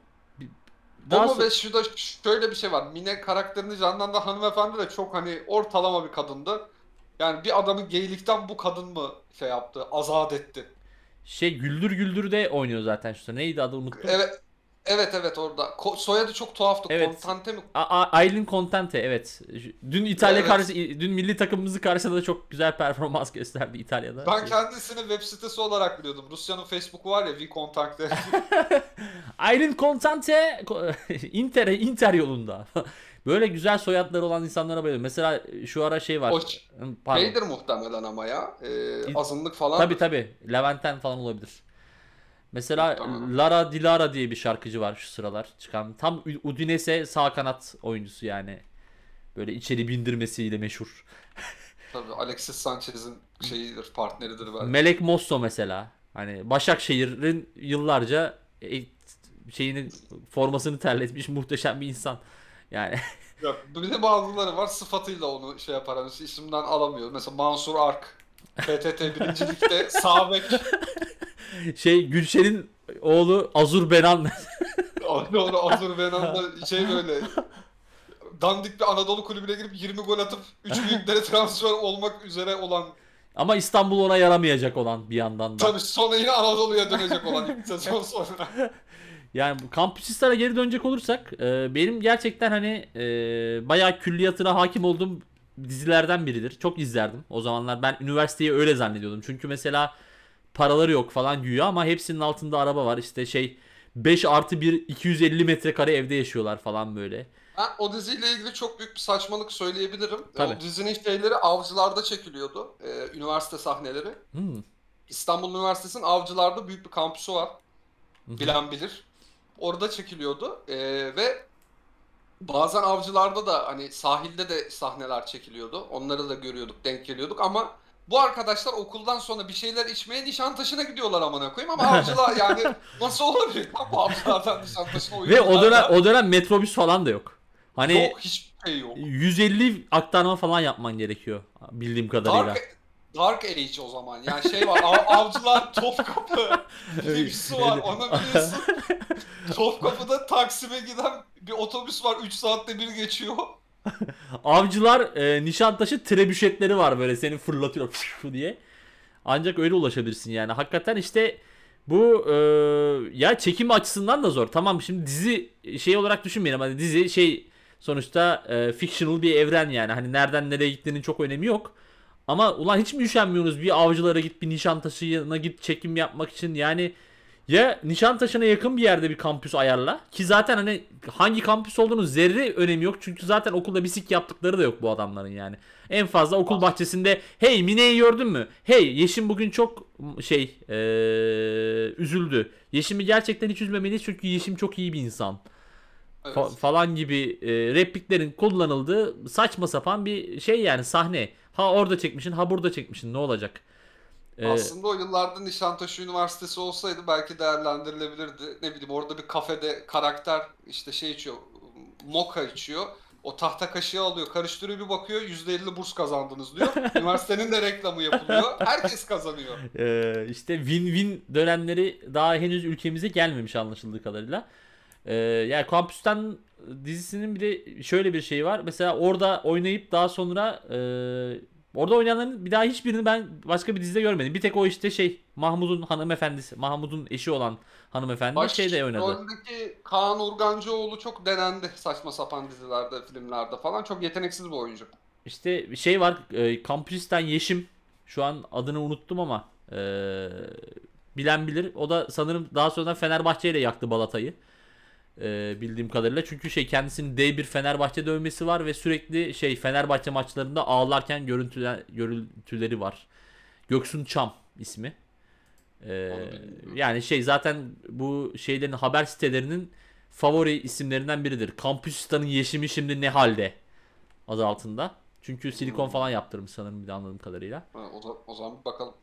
Bu Daha mu so- ve şurada şöyle bir şey var. Mine karakterini canlandıran hanımefendi de çok hani ortalama bir kadındı. Yani bir adamı geylikten bu kadın mı şey yaptı, azat etti. şey Güldür Güldür de oynuyor zaten şu. Neydi adı unuttum. Evet, evet evet orada. Ko- soyadı çok tuhaftı. Evet. Kontante mi? A- A- Aylin Contente evet. Dün İtalya Evet. karşı dün milli takımımızı karşısında da çok güzel performans gösterdi İtalya'da. Ben kendisini web sitesi olarak biliyordum. Rusya'nın Facebook'u var ya, VKontakt'te. <laughs> Aylin Contente <laughs> Inter Inter yolunda. <laughs> Böyle güzel soyadları olan insanlara bayılıyorum. Mesela şu ara şey var. Pardon. şeydir muhtemelen ama ya. E, İn- azınlık falan. Tabi tabi. Levent'ten falan olabilir. Mesela Tamam. Lara Dilara diye bir şarkıcı var şu sıralar çıkan. Tam Udinese sağ kanat oyuncusu yani. Böyle içeri bindirmesiyle meşhur. <laughs> Tabii Alexis Sanchez'in şeyidir, partneridir belki. Melek Mosso mesela. Hani Başakşehir'in yıllarca e, şeyini formasını terletmiş muhteşem bir insan. Yani <laughs> Yok, bir de bazıları var sıfatıyla onu şey yapar. Hani isimden alamıyor. Mesela Mansur Ark. PTT birincilikte sağ bek. <laughs> şey Gülşen'in oğlu Azur Benan <laughs> Onu onu Azerbaycan'da şey böyle dandik bir Anadolu kulübüne girip 20 gol atıp 3 <laughs> büyüklere transfer olmak üzere olan ama İstanbul ona yaramayacak olan bir yandan da. tabii sonra yine Anadolu'ya dönecek olan sezon sonra. <laughs> Yani bu Kampüsistar'a geri dönecek olursak e, benim gerçekten hani e, bayağı külliyatına hakim olduğum dizilerden biridir. Çok izlerdim. O zamanlar ben üniversiteyi öyle zannediyordum. Çünkü mesela paraları yok falan güya ama hepsinin altında araba var. İşte şey 5 artı 1 250 metrekare evde yaşıyorlar falan böyle. Ben o diziyle ilgili çok büyük bir saçmalık söyleyebilirim. Tabii. O dizinin şeyleri avcılarda çekiliyordu. Ee, üniversite sahneleri. Hmm. İstanbul Üniversitesi'nin avcılarda büyük bir kampüsü var. Bilen bilir. Orada çekiliyordu. Ee, ve bazen avcılarda da hani sahilde de sahneler çekiliyordu. Onları da görüyorduk, denk geliyorduk ama bu arkadaşlar okuldan sonra bir şeyler içmeye Nişantaşı'na gidiyorlar amına koyayım ama avcılar yani <laughs> nasıl olabilir lan bu avcılardan Nişantaşı'na Ve o dönem o dönem metrobüs falan da yok. Hani yok hiçbir şey yok. 150 aktarma falan yapman gerekiyor bildiğim kadarıyla. Dark, Dark Age o zaman. Yani şey var. av- avcılar <laughs> Topkapı diye bir su var. Onu biliyorsun. <laughs> Topkapı'da Taksim'e giden bir otobüs var. 3 saatte bir geçiyor. <laughs> Avcılar e, Nişantaşı trebüşetleri var böyle seni fırlatıyor diye. Ancak öyle ulaşabilirsin yani. Hakikaten işte bu e, ya çekim açısından da zor. Tamam şimdi dizi şey olarak düşünmeyelim. Hani dizi şey sonuçta e, fictional bir evren yani. Hani nereden nereye gittiğinin çok önemi yok. Ama ulan hiç mi üşenmiyorsunuz bir avcılara git bir Nişantaşı'na git çekim yapmak için yani Ya Nişantaşı'na yakın bir yerde bir kampüs ayarla. Ki zaten hani hangi kampüs olduğunu zerre önemi yok. Çünkü zaten okulda bisik yaptıkları da yok bu adamların yani. En fazla okul bahçesinde hey Mine'yi gördün mü? Hey Yeşim bugün çok şey eee, üzüldü. Yeşim'i gerçekten hiç üzmemeliyiz çünkü Yeşim çok iyi bir insan. Evet. Fa- falan gibi e, repliklerin kullanıldığı saçma sapan bir şey yani sahne. Ha orada çekmişsin ha burada çekmişsin ne olacak? E, Aslında o yıllarda Nişantaşı Üniversitesi olsaydı belki değerlendirilebilirdi. Ne bileyim orada bir kafede karakter işte şey içiyor, moka içiyor. O tahta kaşığı alıyor, karıştırıyor bir bakıyor %50 burs kazandınız diyor. <laughs> Üniversitenin de reklamı yapılıyor. Herkes kazanıyor. e, işte win-win dönemleri daha henüz ülkemize gelmemiş anlaşıldığı kadarıyla. E, yani kampüsten dizisinin bir de şöyle bir şey var. Mesela orada oynayıp daha sonra e, orada oynayanların bir daha hiçbirini ben başka bir dizide görmedim. Bir tek o işte şey Mahmut'un hanımefendisi, Mahmut'un eşi olan hanımefendi Baş şeyde oynadı. roldeki Kaan Urgancıoğlu çok denendi saçma sapan dizilerde, filmlerde falan. Çok yeteneksiz bir oyuncu. İşte şey var. E, Kampüs'ten Yeşim. Şu an adını unuttum ama e, bilen bilir. O da sanırım daha sonra Fenerbahçe ile yaktı balatayı. E, bildiğim kadarıyla. Çünkü şey kendisinin D1 Fenerbahçe dövmesi var ve sürekli şey Fenerbahçe maçlarında ağlarken görüntüler, görüntüleri var. Göksun Çam ismi. E, yani şey zaten bu şeylerin haber sitelerinin favori isimlerinden biridir. Kampüs'tanın Yeşim'i şimdi ne halde? adı altında. Çünkü silikon Hmm. falan yaptırmış sanırım bir de anladığım kadarıyla. Ha, o, da- o zaman bir bakalım.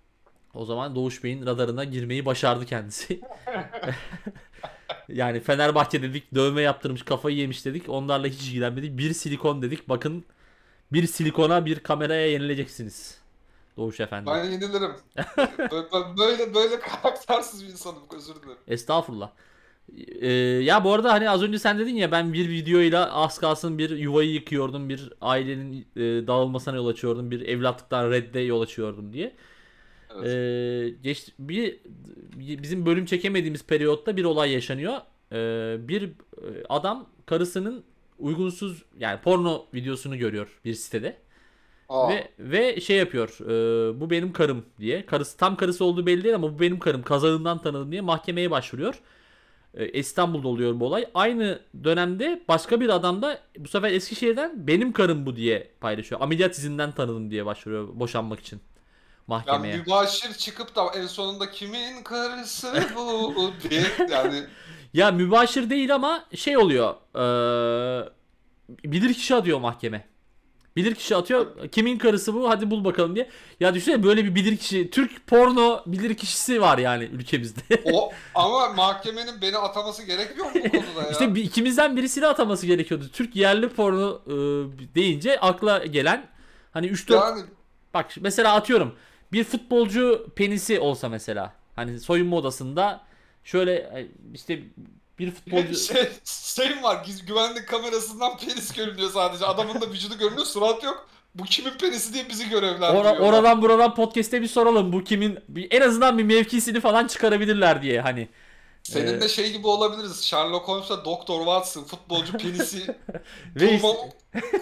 O zaman Doğuş Bey'in radarına girmeyi başardı kendisi. <laughs> yani Fenerbahçe dedik, dövme yaptırmış, kafayı yemiş dedik. Onlarla hiç ilgilenmedik. Bir silikon dedik. Bakın bir silikona bir kameraya yenileceksiniz. Doğuş Efendi. Ben yenilirim. <laughs> böyle, böyle böyle karaktersiz bir insanım. Özür dilerim. Estağfurullah. Ee, ya bu arada hani az önce sen dedin ya ben bir videoyla az kalsın bir yuvayı yıkıyordum, bir ailenin e, dağılmasına yol açıyordum, bir evlatlıktan redde yol açıyordum diye. Evet. Ee, geç, bir bizim bölüm çekemediğimiz periyotta bir olay yaşanıyor. Ee, bir e, adam karısının uygunsuz yani porno videosunu görüyor bir sitede Aa, ve ve şey yapıyor. e, bu benim karım diye. Karısı tam karısı olduğu belli değil ama bu benim karım. Kazağından tanıdım diye mahkemeye başvuruyor. E, İstanbul'da oluyor bu olay. Aynı dönemde başka bir adam da bu sefer Eskişehir'den benim karım bu diye paylaşıyor. Ameliyat izinden tanıdım diye başvuruyor boşanmak için yani mahkemeye. mübaşir çıkıp da en sonunda kimin karısı bu <laughs> diye yani Ya mübaşir değil ama şey oluyor. Eee bilirkişi atıyor mahkeme. Bilirkişi atıyor. Kimin karısı bu? Hadi bul bakalım diye. Ya düşünsene böyle bir bilirkişi. Türk porno bilirkişisi var yani ülkemizde. o <laughs> ama mahkemenin beni ataması gerekmiyor mu bu konuda ya? işte bir, ikimizden birisiyle ataması gerekiyordu. Türk yerli porno e, deyince akla gelen hani 3-4 yani bak mesela atıyorum bir futbolcu penisi olsa mesela hani soyunma odasında şöyle e, işte bir futbolcu <laughs> şey, şey var güvenlik kamerasından penis görünüyor sadece. Adamın da vücudu görünüyor surat yok. Bu kimin penisi diye bizi görevlendiriyor. Ora- oradan buradan podcast'te bir soralım bu kimin en azından bir mevkisini falan çıkarabilirler diye hani. Senin Ee, de şey gibi olabiliriz. Sherlock Holmes'la Doktor Watson, futbolcu penisi, <laughs> Ve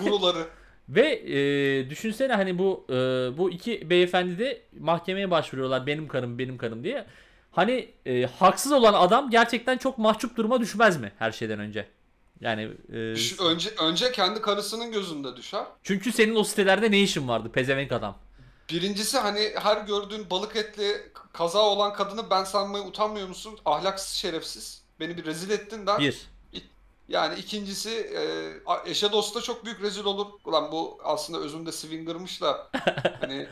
guruları. Ve e, düşünsene hani bu e, bu iki beyefendi de mahkemeye başvuruyorlar benim karım benim karım diye. Hani e, haksız olan adam gerçekten çok mahcup duruma düşmez mi her şeyden önce? Yani e, önce önce kendi karısının gözünde düşer. çünkü senin o sitelerde ne işin vardı pezevenk adam? Birincisi hani her gördüğün balık etli kaza olan kadını ben sanmaya utanmıyor musun? Ahlaksız şerefsiz. Beni bir rezil ettin der. Bir. Yani ikincisi e, eşe dosta çok büyük rezil olur. Ulan bu aslında özünde swinger'mış da <laughs> hani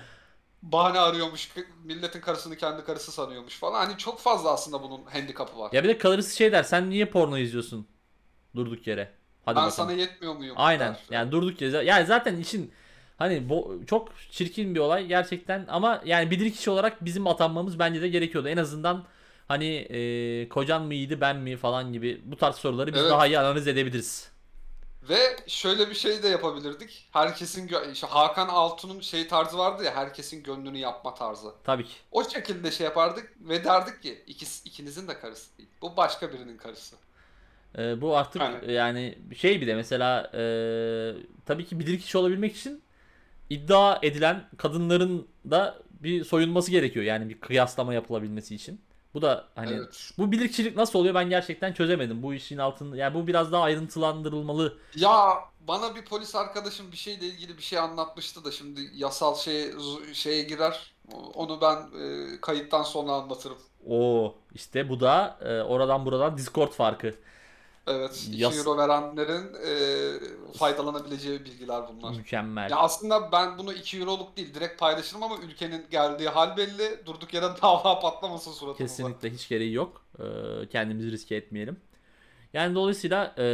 bahane arıyormuş. Milletin karısını kendi karısı sanıyormuş falan. Hani çok fazla aslında bunun handikapı var. Ya bir de kalırısı şey der sen niye porno izliyorsun durduk yere? Hadi ben bakalım. sana yetmiyor muyum? Aynen. der. Yani durduk yere. Yani zaten işin hani çok çirkin bir olay gerçekten ama yani bilirkişi olarak bizim atanmamız bence de gerekiyordu. En azından hani e, kocan mı iyiydi ben mi falan gibi bu tarz soruları biz Evet. daha iyi analiz edebiliriz. Ve şöyle bir şey de yapabilirdik. Herkesin gö- işte Hakan Altun'un şey tarzı vardı ya herkesin gönlünü yapma tarzı. Tabii ki. O şekilde şey yapardık ve derdik ki ikisi, ikinizin de karısı değil. Bu başka birinin karısı. E, bu artık Aynen. yani şey bir de mesela e, tabii ki bilirkişi olabilmek için iddia edilen kadınların da bir soyunması gerekiyor. Yani bir kıyaslama yapılabilmesi için. Bu da hani Evet. bu bilirkişilik nasıl oluyor ben gerçekten çözemedim. Bu işin altında yani bu biraz daha ayrıntılandırılmalı. Ya bana bir polis arkadaşım bir şeyle ilgili bir şey anlatmıştı da şimdi yasal şeye, şeye girer. Onu ben e, kayıttan sonra anlatırım. O işte bu da e, oradan buradan Discord farkı. Evet, 2 Yas- euro verenlerin e, faydalanabileceği bilgiler bunlar. Mükemmel. Ya aslında ben bunu 2 euroluk değil direkt paylaşırım ama ülkenin geldiği hal belli. Durduk yere <laughs> dava patlamasın suratımıza. Kesinlikle hiç gereği yok. Ee, kendimizi riske etmeyelim. Yani dolayısıyla e,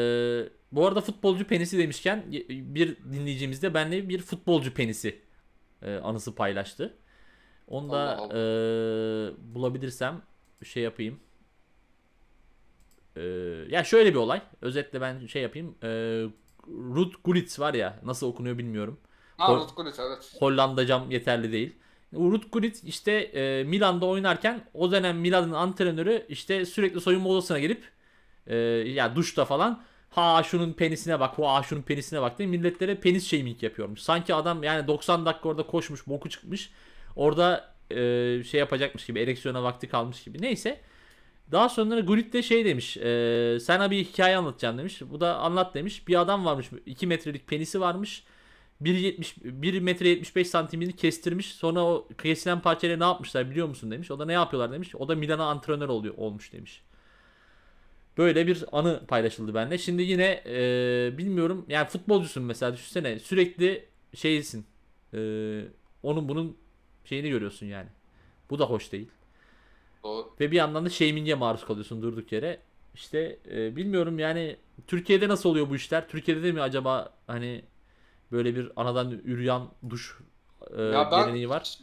bu arada futbolcu penisi demişken bir dinleyicimiz de benimle bir futbolcu penisi e, anısı paylaştı. Onu da Allah Allah. e, bulabilirsem şey yapayım. E, ya şöyle bir olay. Özetle ben şey yapayım. E, Ruud Gullit var ya nasıl okunuyor bilmiyorum. Ha Ruud Gullit evet. Hollandacam yeterli değil. Ruud Gullit işte e, Milan'da oynarken o dönem Milan'ın antrenörü işte sürekli soyunma odasına gelip e, ya duşta falan ha şunun penisine bak ha şunun penisine bak diye milletlere penis shaming yapıyormuş. Sanki adam yani 90 dakika orada koşmuş boku çıkmış orada e, şey yapacakmış gibi ereksiyona vakti kalmış gibi. Neyse daha sonra Gullit de şey demiş e, sana bir hikaye anlatacağım demiş. Bu da anlat demiş. Bir adam varmış 2 metrelik penisi varmış. 1.70 1 metre 75 santimini kestirmiş. Sonra o kesilen parçayla ne yapmışlar biliyor musun demiş. O da ne yapıyorlar demiş. O da Milan'a antrenör oluyor olmuş demiş. Böyle bir anı paylaşıldı benimle. Şimdi yine e, bilmiyorum yani futbolcusun mesela düşünsene sürekli şeysin. E, onun bunun şeyini görüyorsun yani. Bu da hoş değil. Doğru. Ve bir yandan da shaming'e maruz kalıyorsun durduk yere. İşte e, bilmiyorum yani Türkiye'de nasıl oluyor bu işler? Türkiye'de de mi acaba hani böyle bir anadan üryan duş e, Ya ben geleneği var?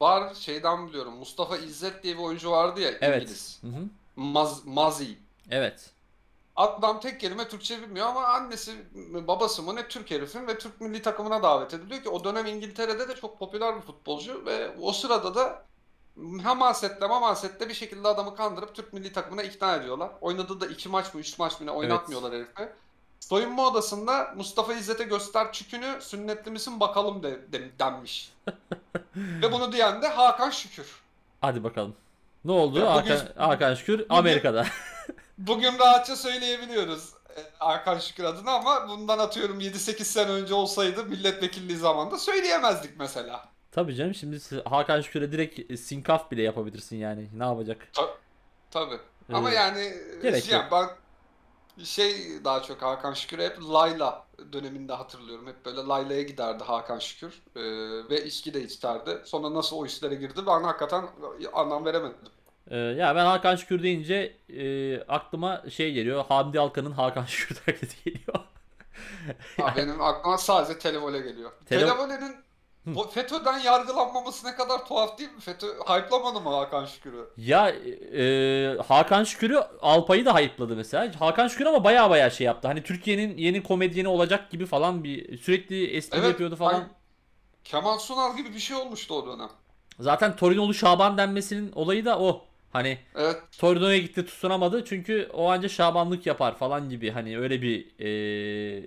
var şeyden biliyorum. Mustafa İzzet diye bir oyuncu vardı ya Evet. İngiliz. Hı hı. Maz, Mazi. Evet. Adam tek kelime Türkçe bilmiyor ama annesi babası mı ne Türk herifin ve Türk milli takımına davet ediliyor ki o dönem İngiltere'de de çok popüler bir futbolcu ve o sırada da hamasetle mamasetle bir şekilde adamı kandırıp Türk milli takımına ikna ediyorlar. Oynadığı da iki maç mı üç maç mı ne oynatmıyorlar herifi. Soyunma odasında Mustafa İzzet'e göster çükünü sünnetli misin bakalım de, de- denmiş. <laughs> ve bunu diyen de Hakan Şükür. Hadi bakalım. Ne oldu? Ya bugün- Hakan, Hakan Şükür Amerika'da. <laughs> Bugün rahatça söyleyebiliyoruz e, Hakan Şükür adına ama bundan atıyorum 7-8 sene önce olsaydı milletvekilliği zamanında söyleyemezdik mesela. Tabii canım şimdi Hakan Şükür'e direkt e, sinkaf bile yapabilirsin yani. Ne yapacak? Tabii. Ama Ee, yani gerek şey, ben şey daha çok Hakan Şükür'ü hep Layla döneminde hatırlıyorum. Hep böyle Layla'ya giderdi Hakan Şükür Ee, ve içki de içerdi. Sonra nasıl o işlere girdi ben hakikaten anlam veremedim. Ee, ya ben Hakan Şükür deyince e, aklıma şey geliyor. Hamdi Alkan'ın Hakan Şükür taklidi geliyor. <laughs> Ha, benim aklıma sadece Televole geliyor. Tele- Televole'nin bu FETÖ'den yargılanmaması ne kadar tuhaf değil mi? FETÖ hype'lamadı mı Hakan Şükür'ü? Ya e, Hakan Şükür'ü Alpay'ı da hype'ladı mesela. Hakan Şükür ama baya baya şey yaptı. Hani Türkiye'nin yeni komedyeni olacak gibi falan bir sürekli espri Evet, yapıyordu falan. hani Kemal Sunal gibi bir şey olmuştu o dönem. Zaten Torinolu Şaban denmesinin olayı da o. Hani Evet, Torino'ya gitti tutunamadı çünkü o anca Şabanlık yapar falan gibi hani öyle bir e,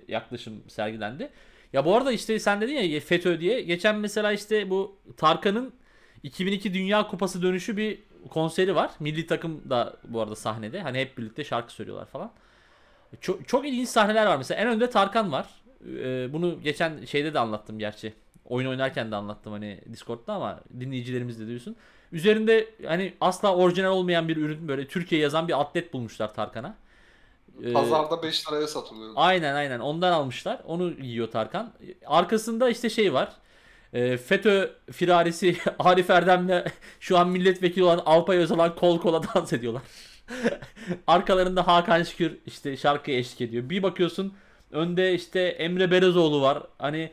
yaklaşım sergilendi. Ya bu arada işte sen dedin ya FETÖ diye. Geçen mesela işte bu Tarkan'ın 2002 Dünya Kupası dönüşü bir konseri var. Milli takım da bu arada sahnede. Hani hep birlikte şarkı söylüyorlar falan. Çok, çok ilginç sahneler var mesela. En önde Tarkan var. Ee, bunu geçen şeyde de anlattım gerçi. Oyun oynarken de anlattım hani Discord'da ama dinleyicilerimiz de duysun. Üzerinde hani asla orijinal olmayan bir ürün böyle Türkiye yazan bir atlet bulmuşlar Tarkan'a. Ee, pazarda 5 liraya satılıyordu. Aynen aynen ondan almışlar. Onu giyiyor Tarkan. Arkasında işte şey var. E, FETÖ firarisi <laughs> Arif Erdem'le şu an milletvekili olan Alpay Özalan kol kola dans ediyorlar. <laughs> Arkalarında Hakan Şükür işte şarkıya eşlik ediyor. Bir bakıyorsun önde işte Emre Berezoğlu var. Hani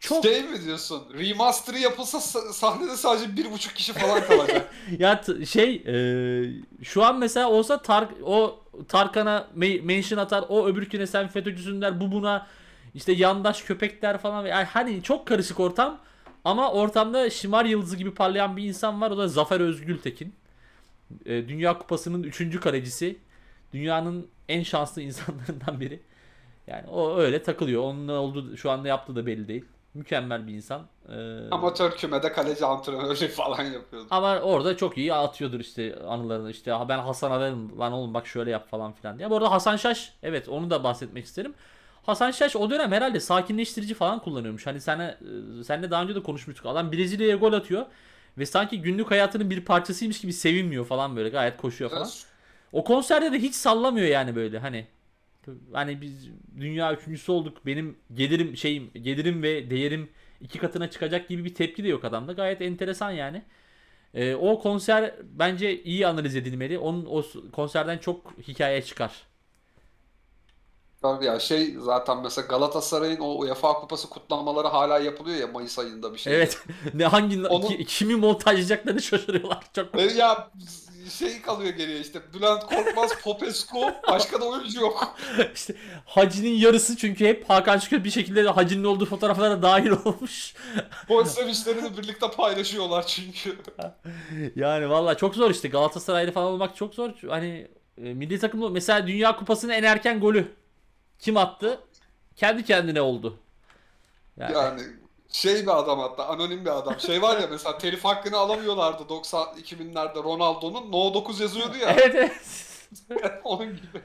çok Şey mi diyorsun? Remaster'ı yapılsa sa- sahnede sadece bir buçuk kişi falan kalacak. <laughs> ya şey e, şu an mesela olsa Tar o Tarkan'a me- mention atar o öbürküne sen FETÖ'cüsün der bu buna işte yandaş köpekler falan yani hani çok karışık ortam ama ortamda şımar yıldızı gibi parlayan bir insan var o da Zafer Özgültekin E, Dünya Kupası'nın 3. kalecisi dünyanın en şanslı insanlarından biri yani o öyle takılıyor onun ne olduğu şu anda yaptığı da belli değil Mükemmel bir insan. Ee, Amatör kümede kaleci antrenörlüğü <laughs> falan yapıyordu. ama orada çok iyi atıyordur işte anılarını işte "Ha ben Hasan'a dedim lan oğlum bak şöyle yap falan filan diye. Bu arada Hasan Şaş evet onu da bahsetmek isterim. Hasan Şaş o dönem herhalde sakinleştirici falan kullanıyormuş. Hani senle, senle daha önce de konuşmuştuk. Adam Brezilya'ya gol atıyor ve sanki günlük hayatının bir parçasıymış gibi sevinmiyor falan böyle gayet koşuyor falan. Evet. O konserde de hiç sallamıyor yani böyle hani. Hani biz dünya üçüncüsü olduk. Benim gelirim şeyim gelirim ve değerim iki katına çıkacak gibi bir tepki de yok adamda. Gayet enteresan yani. Ee, o konser bence iyi analiz edilmeli. Onun o konserden çok hikaye çıkar. Tabii ya şey zaten mesela Galatasaray'ın o UEFA Kupası kutlamaları hala yapılıyor ya Mayıs ayında bir şey. Evet. <laughs> ne hangi Onu- ki- kimi montajlayacaklarını şaşırıyorlar. Çok E, Ya şey kalıyor geriye işte Bülent Korkmaz, <laughs> Popescu başka da oyuncu yok. <laughs> işte Hacı'nın yarısı çünkü hep Hakan Şükür bir şekilde de Hacı'nın olduğu fotoğraflara dahil olmuş. <laughs> Gol sevinçlerini birlikte paylaşıyorlar çünkü. Yani valla çok zor işte Galatasaraylı falan olmak çok zor. Hani e, milli takımda mesela Dünya Kupası'nın en erken golü kim attı? Kendi kendine oldu. Yani, Yani şey bir adam hatta anonim bir adam. Şey var ya mesela telif hakkını alamıyorlardı 90 2000'lerde Ronaldo'nun No 9 yazıyordu ya. <laughs> evet evet. <laughs> Onun gibi.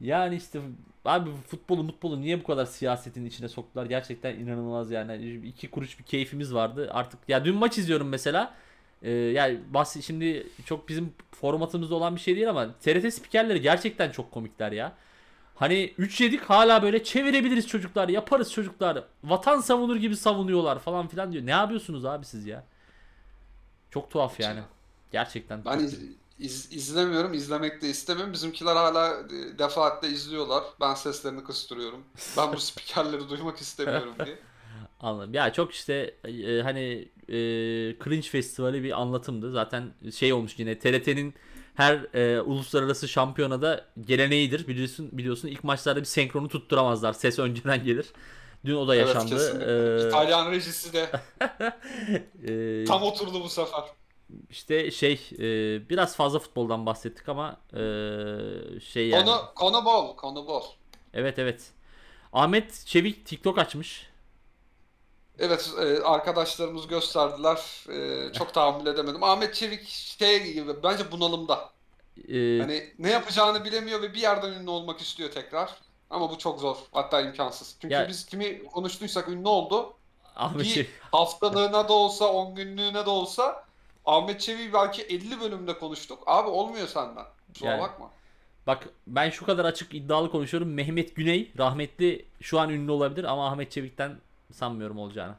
Yani işte abi futbolu mutbolu niye bu kadar siyasetin içine soktular? Gerçekten inanılmaz yani. İki kuruş bir keyfimiz vardı. Artık ya dün maç izliyorum mesela. Ee, yani bahs şimdi çok bizim formatımızda olan bir şey değil ama TRT spikerleri gerçekten çok komikler ya. Hani 3 yedik hala böyle çevirebiliriz çocuklar, yaparız çocuklar. Vatan savunur gibi savunuyorlar falan filan diyor. Ne yapıyorsunuz abi siz ya? Çok tuhaf yani. Gerçekten. Ben iz- iz- izlemiyorum, izlemek de istemiyorum. Bizimkiler hala e, defaatle izliyorlar. Ben seslerini kıstırıyorum. Ben bu <laughs> spikerleri duymak istemiyorum diye. <laughs> Anladım. Ya çok işte e, hani e, Cringe Festivali bir anlatımdı. Zaten şey olmuş yine TRT'nin her e, uluslararası şampiyonada geleneğidir. Biliyorsun biliyorsun ilk maçlarda bir senkronu tutturamazlar. Ses önceden gelir. Dün o da Evet, yaşandı. kesinlikle. Ee, İtalyan rejisi de <laughs> e, tam oturdu bu sefer. işte şey e, biraz fazla futboldan bahsettik ama e, şey yani. Konu, konu bol, konu bol. Evet evet. Ahmet Çevik TikTok açmış. Evet, e, arkadaşlarımız gösterdiler. E, çok tahammül edemedim. Ahmet Çevik şey gibi, bence bunalımda. E, Hani ne yapacağını bilemiyor ve bir yerden ünlü olmak istiyor tekrar. Ama bu çok zor. Hatta imkansız. Çünkü Ya- biz kimi konuştuysak ünlü oldu. Ahmet Bir Çevik. <laughs> haftalığına da olsa, 10 günlüğüne de olsa Ahmet Çevik'i belki 50 bölümde konuştuk. Abi olmuyor senden. Kusura Yani- bakma. Bak ben şu kadar açık iddialı konuşuyorum. Mehmet Güney rahmetli şu an ünlü olabilir ama Ahmet Çevik'ten sanmıyorum olacağını.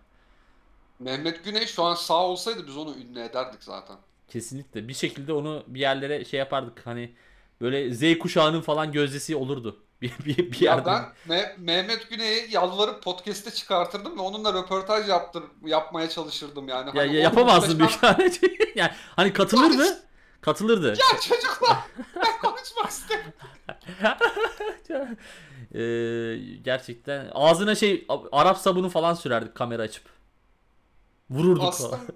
Mehmet Güney şu an sağ olsaydı biz onu ünlü ederdik zaten. Kesinlikle. Bir şekilde onu bir yerlere şey yapardık. Hani böyle Z kuşağının falan gözdesi olurdu. <laughs> Bir, bir, bir Ya yerden. ben Me- Mehmet Güney'i yalvarıp podcast'e çıkartırdım ve onunla röportaj yaptır yapmaya çalışırdım yani. Ya, Hani ya büyük muhteşem- ihtimalle. <laughs> yani hani katılırdı. Katılırdı. Ya çocuklar ben konuşmak istemiyorum. <laughs> Ee, gerçekten ağzına şey Arap sabunu falan sürerdik kamera açıp. Vururduk Aslında falan.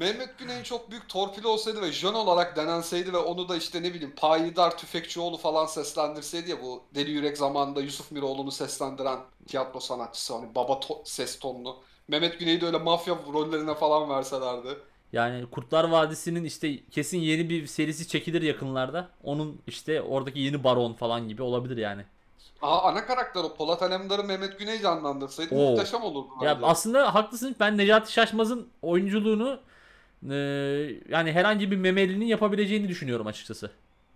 Mehmet Güney'in çok büyük torpili olsaydı ve jön olarak denenseydi ve onu da işte ne bileyim Payidar Tüfekçioğlu falan seslendirseydi ya bu Deli Yürek zamanında Yusuf Miroğlu'nu seslendiren tiyatro sanatçısı hani baba to- ses tonlu. Mehmet Güney'i de öyle mafya rollerine falan verselerdi. Yani Kurtlar Vadisi'nin işte kesin yeni bir serisi çekilir yakınlarda. Onun işte oradaki yeni baron falan gibi olabilir yani. Aa, ana karakter o Polat Alemdar'ı Mehmet Güney canlandırsaydı Oo. muhteşem olurdu Ya bence. aslında haklısın. Ben Necati Şaşmaz'ın oyunculuğunu e, yani herhangi bir memelinin yapabileceğini düşünüyorum açıkçası.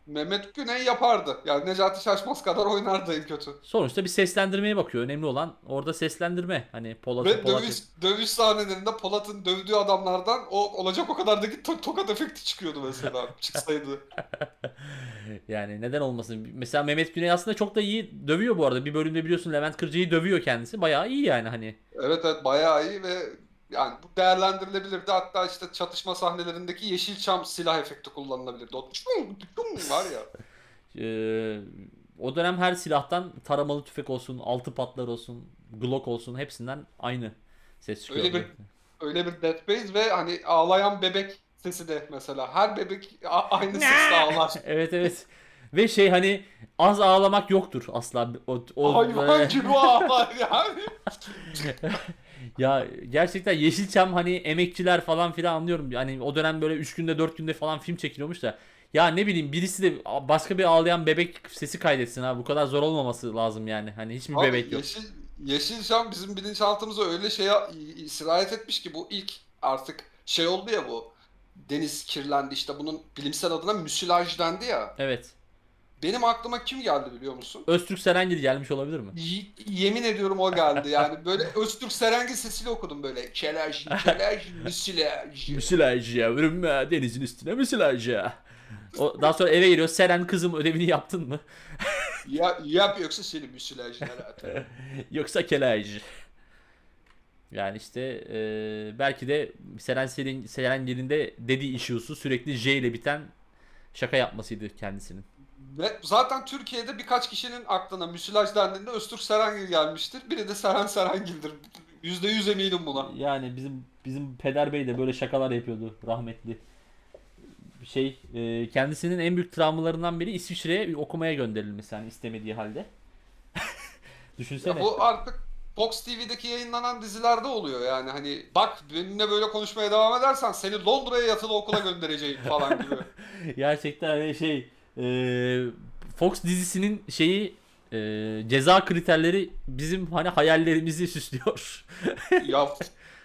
Mehmet Güney yapardı. Yani Necati Şaşmaz kadar oynardı en kötü. Sonuçta bir seslendirmeye bakıyor. Önemli olan orada seslendirme. Hani Polat'ı Ve Polat'ı- dövüş, dövüş sahnelerinde Polat'ın dövdüğü adamlardan o olacak o kadardaki to- tokat efekti çıkıyordu mesela <laughs> çıksaydı. Yani neden olmasın? Mesela Mehmet Güney aslında çok da iyi dövüyor bu arada. Bir bölümde biliyorsun Levent Kırca'yı dövüyor kendisi. Bayağı iyi yani hani. Evet evet bayağı iyi ve yani bu değerlendirilebilirdi. Hatta işte çatışma sahnelerindeki Yeşilçam silah efekti kullanılabilirdi. O tüm tüm var ya. <laughs> Ee, o dönem her silahtan taramalı tüfek olsun, altı patlar olsun, Glock olsun hepsinden aynı ses çıkıyor. Öyle bir öyle bir Death Base ve hani ağlayan bebek sesi de mesela. Her bebek aynı sesle ağlar. <laughs> evet evet. Ve şey hani az ağlamak yoktur asla. O, o Hayvan gibi ağlar yani. <laughs> Ya gerçekten Yeşilçam hani emekçiler falan filan anlıyorum. Hani o dönem böyle 3 günde 4 günde falan film çekiliyormuş da. Ya ne bileyim birisi de başka bir ağlayan bebek sesi kaydetsin ha. Bu kadar zor olmaması lazım yani. Hani hiç mi Abi bebek yok? Yeşil, Yeşilçam bizim bilinçaltımıza öyle şeye sirayet etmiş ki bu ilk artık şey oldu ya bu. Deniz kirlendi işte bunun bilimsel adına müsilaj dendi ya. Evet. Benim aklıma kim geldi biliyor musun? Öztürk Serengil gelmiş olabilir mi? Y- yemin ediyorum o geldi yani böyle <laughs> Öztürk Serengil sesiyle okudum böyle. Kelaj, kelaj, <laughs> müsilaj. Müsilaj ya denizin üstüne müsilaj ya. <laughs> O, daha sonra eve giriyor. Seren kızım ödevini yaptın mı? Ya, yap yoksa seni müsilaj herhalde. Yoksa kelaj. Yani işte e, belki de Seren Seren, de dediği issue'su sürekli J ile biten şaka yapmasıydı kendisinin. Ve zaten Türkiye'de birkaç kişinin aklına müsilaj dendiğinde Öztürk Serengil gelmiştir. Biri de Seren Serengil'dir. Yüzde yüz eminim buna. Yani bizim bizim peder bey de böyle şakalar yapıyordu rahmetli. Şey e, kendisinin en büyük travmalarından biri İsviçre'ye okumaya gönderilmesi yani istemediği halde. <laughs> Düşünsene. Ya bu artık Fox TV'deki yayınlanan dizilerde oluyor yani hani bak benimle böyle konuşmaya devam edersen seni Londra'ya yatılı okula göndereceğim falan gibi. <laughs> Gerçekten hani şey e, Fox dizisinin şeyi e, ceza kriterleri bizim hani hayallerimizi süslüyor. <laughs> ya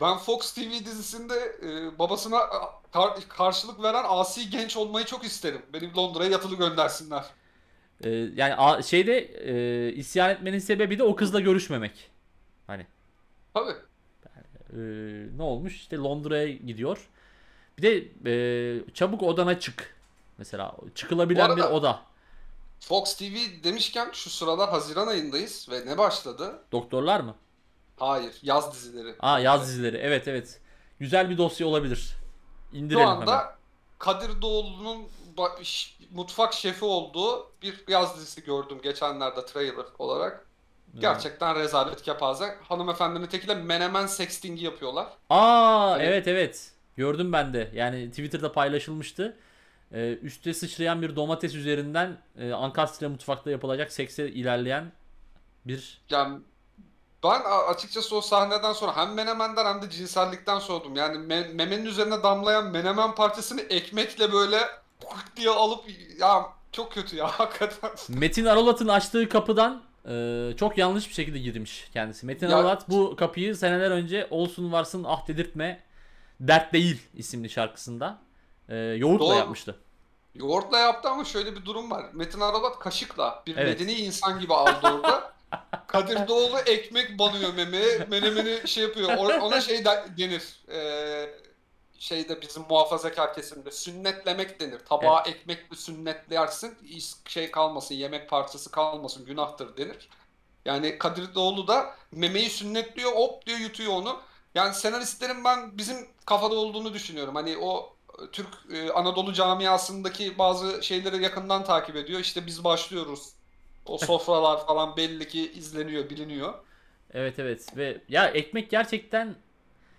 ben Fox TV dizisinde e, babasına kar- karşılık veren asi genç olmayı çok isterim. Beni Londra'ya yatılı göndersinler. E, yani a- şeyde e, isyan etmenin sebebi de o kızla görüşmemek. Hani Tabii. e, ne olmuş? İşte Londra'ya gidiyor. Bir de e, çabuk odana çık. Mesela çıkılabilen Bu bir arada- oda. Fox TV demişken şu sıralar Haziran ayındayız ve ne başladı? Doktorlar mı? Hayır, yaz dizileri. Aa yaz dizileri. Evet evet. Güzel bir dosya olabilir. İndirelim Şu anda hemen. Kadir Doğulu'nun mutfak şefi olduğu bir yaz dizisi gördüm geçenlerde trailer olarak. Gerçekten rezalet kepaze. Hanımefendinin tekiyle menemen sexting'i yapıyorlar. Aa Hani- evet evet. Gördüm ben de. Yani Twitter'da paylaşılmıştı. Ee, üste sıçrayan bir domates üzerinden e, Ankastre mutfakta yapılacak sekse ilerleyen bir Yani ben açıkçası o sahneden sonra hem menemenden hem de cinsellikten soğudum. Yani me- memenin üzerine damlayan menemen parçasını ekmekle böyle diye alıp ya çok kötü ya <laughs> hakikaten. Metin Aralat'ın açtığı kapıdan e, çok yanlış bir şekilde girmiş kendisi. Metin Ya- Aralat bu kapıyı seneler önce olsun varsın ah dedirtme dert değil isimli şarkısında e, yoğurtla Doğru. yapmıştı. Yoğurtla yaptı ama şöyle bir durum var. Metin Arabat kaşıkla bir Evet. medeni insan gibi aldı orada. <laughs> Kadir Doğulu ekmek banıyor memeye. Menemeni şey yapıyor. Ona şey de- denir. Ee, şeyde bizim muhafazakar kesimde sünnetlemek denir. Tabağa ekmekle sünnetlersin. Şey kalmasın, yemek parçası kalmasın, günahtır denir. Yani Kadir Doğulu da memeyi sünnetliyor, hop diyor yutuyor onu. Yani senaristlerin ben bizim kafada olduğunu düşünüyorum. Hani o Türk e, Anadolu camiasındaki bazı şeyleri yakından takip ediyor. İşte biz başlıyoruz. O <laughs> sofralar falan belli ki izleniyor, biliniyor. Evet evet ve ya ekmek gerçekten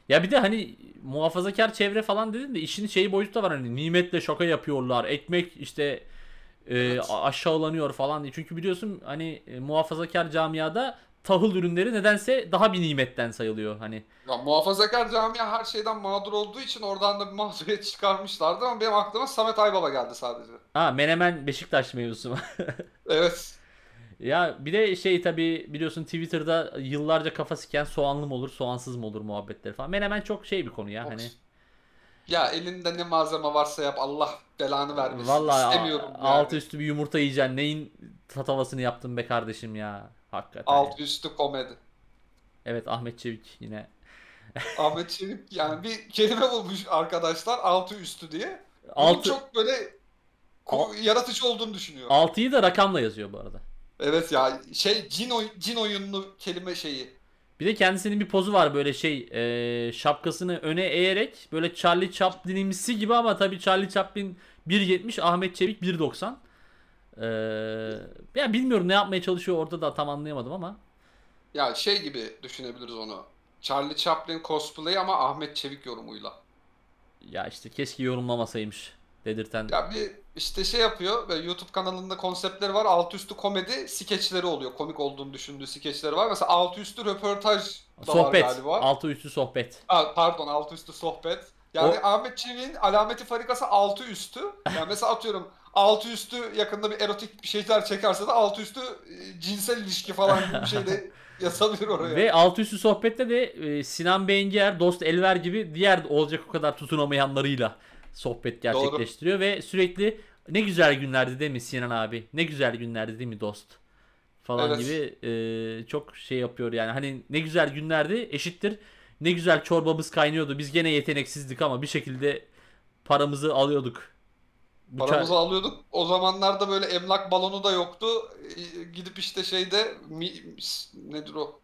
ya bir de hani muhafazakar çevre falan dedin de işin şeyi boyutu da var hani nimetle şaka yapıyorlar. Ekmek işte e, Evet. aşağılanıyor falan diye. Çünkü biliyorsun hani e, muhafazakar camiada tahıl ürünleri nedense daha bir nimetten sayılıyor hani. Ya muhafazakar camia her şeyden mağdur olduğu için oradan da bir mağduriyet çıkarmışlardı ama benim aklıma Samet Aybaba geldi sadece. Ha Menemen Beşiktaş mevzusu. <laughs> Evet. ya bir de şey tabi biliyorsun Twitter'da yıllarca kafa siken soğanlı mı olur soğansız mı olur muhabbetleri falan. Menemen çok şey bir konu ya Çok- hani. Ya elinde ne malzeme varsa yap Allah belanı vermesin. Vallahi İstemiyorum yani. altı üstü bir yumurta yiyeceksin. Neyin tatavasını yaptın be kardeşim ya. Hakikaten. Alt ya. üstü komedi. Evet Ahmet Çevik yine. <laughs> Ahmet Çelik yani bir kelime bulmuş arkadaşlar altı üstü diye. Bunun Altı, çok böyle Al- yaratıcı olduğunu düşünüyor. altıyı da rakamla yazıyor bu arada. Evet ya şey cin, oy- cin oyunlu kelime şeyi. Bir de kendisinin bir pozu var böyle şey e, şapkasını öne eğerek böyle Charlie Chaplin'imsi gibi ama tabii Charlie Chaplin 1.70 Ahmet Çevik 1.90. Ee, ya bilmiyorum ne yapmaya çalışıyor orada da tam anlayamadım ama. Ya şey gibi düşünebiliriz onu. Charlie Chaplin cosplay ama Ahmet Çevik yorumuyla. Ya işte keşke yorumlamasaymış. dedirten. Ya bir işte şey yapıyor ve YouTube kanalında konseptleri var. Altı üstü komedi skeçleri oluyor. Komik olduğunu düşündüğü skeçleri var. Mesela altı üstü röportaj da var sohbet. galiba. Altı üstü sohbet. Ha, pardon altı üstü sohbet. Yani O- Ahmet Çevik'in alameti farikası altı üstü. Yani mesela atıyorum altı üstü yakında bir erotik bir şeyler çekerse de altı üstü e, cinsel ilişki falan gibi bir şey de <laughs> yazabilir oraya. Ve altı üstü sohbette de e, Sinan Bengier, Dost Elver gibi diğer olacak o kadar tutunamayanlarıyla sohbet gerçekleştiriyor ve sürekli ne güzel günlerdi değil mi Sinan abi? Ne güzel günlerdi değil mi dost? Falan Evet. gibi e, çok şey yapıyor yani. Hani ne güzel günlerdi eşittir. Ne güzel çorbamız kaynıyordu. Biz gene yeteneksizdik ama bir şekilde paramızı alıyorduk. Paramızı alıyorduk. O zamanlarda böyle emlak balonu da yoktu. E, Gidip işte şeyde mi, nedir o?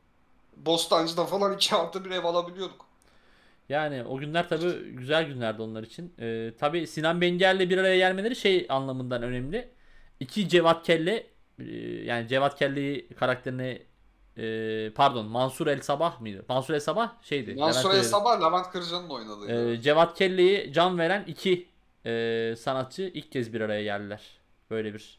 Bostancı'da falan <laughs> iki artı bir ev alabiliyorduk. Yani o günler tabii güzel günlerdi onlar için. Ee, tabii Sinan Benger'le bir araya gelmeleri şey anlamından önemli. İki Cevat Kelle e, yani Cevat Kelle'yi karakterine e, pardon Mansur El Sabah mıydı? Mansur El Sabah şeydi. Mansur El. Sabah Levent Kırca'nın oynadığı. Ee, Cevat Kelle'yi can veren iki e, sanatçı ilk kez bir araya geldiler. Böyle bir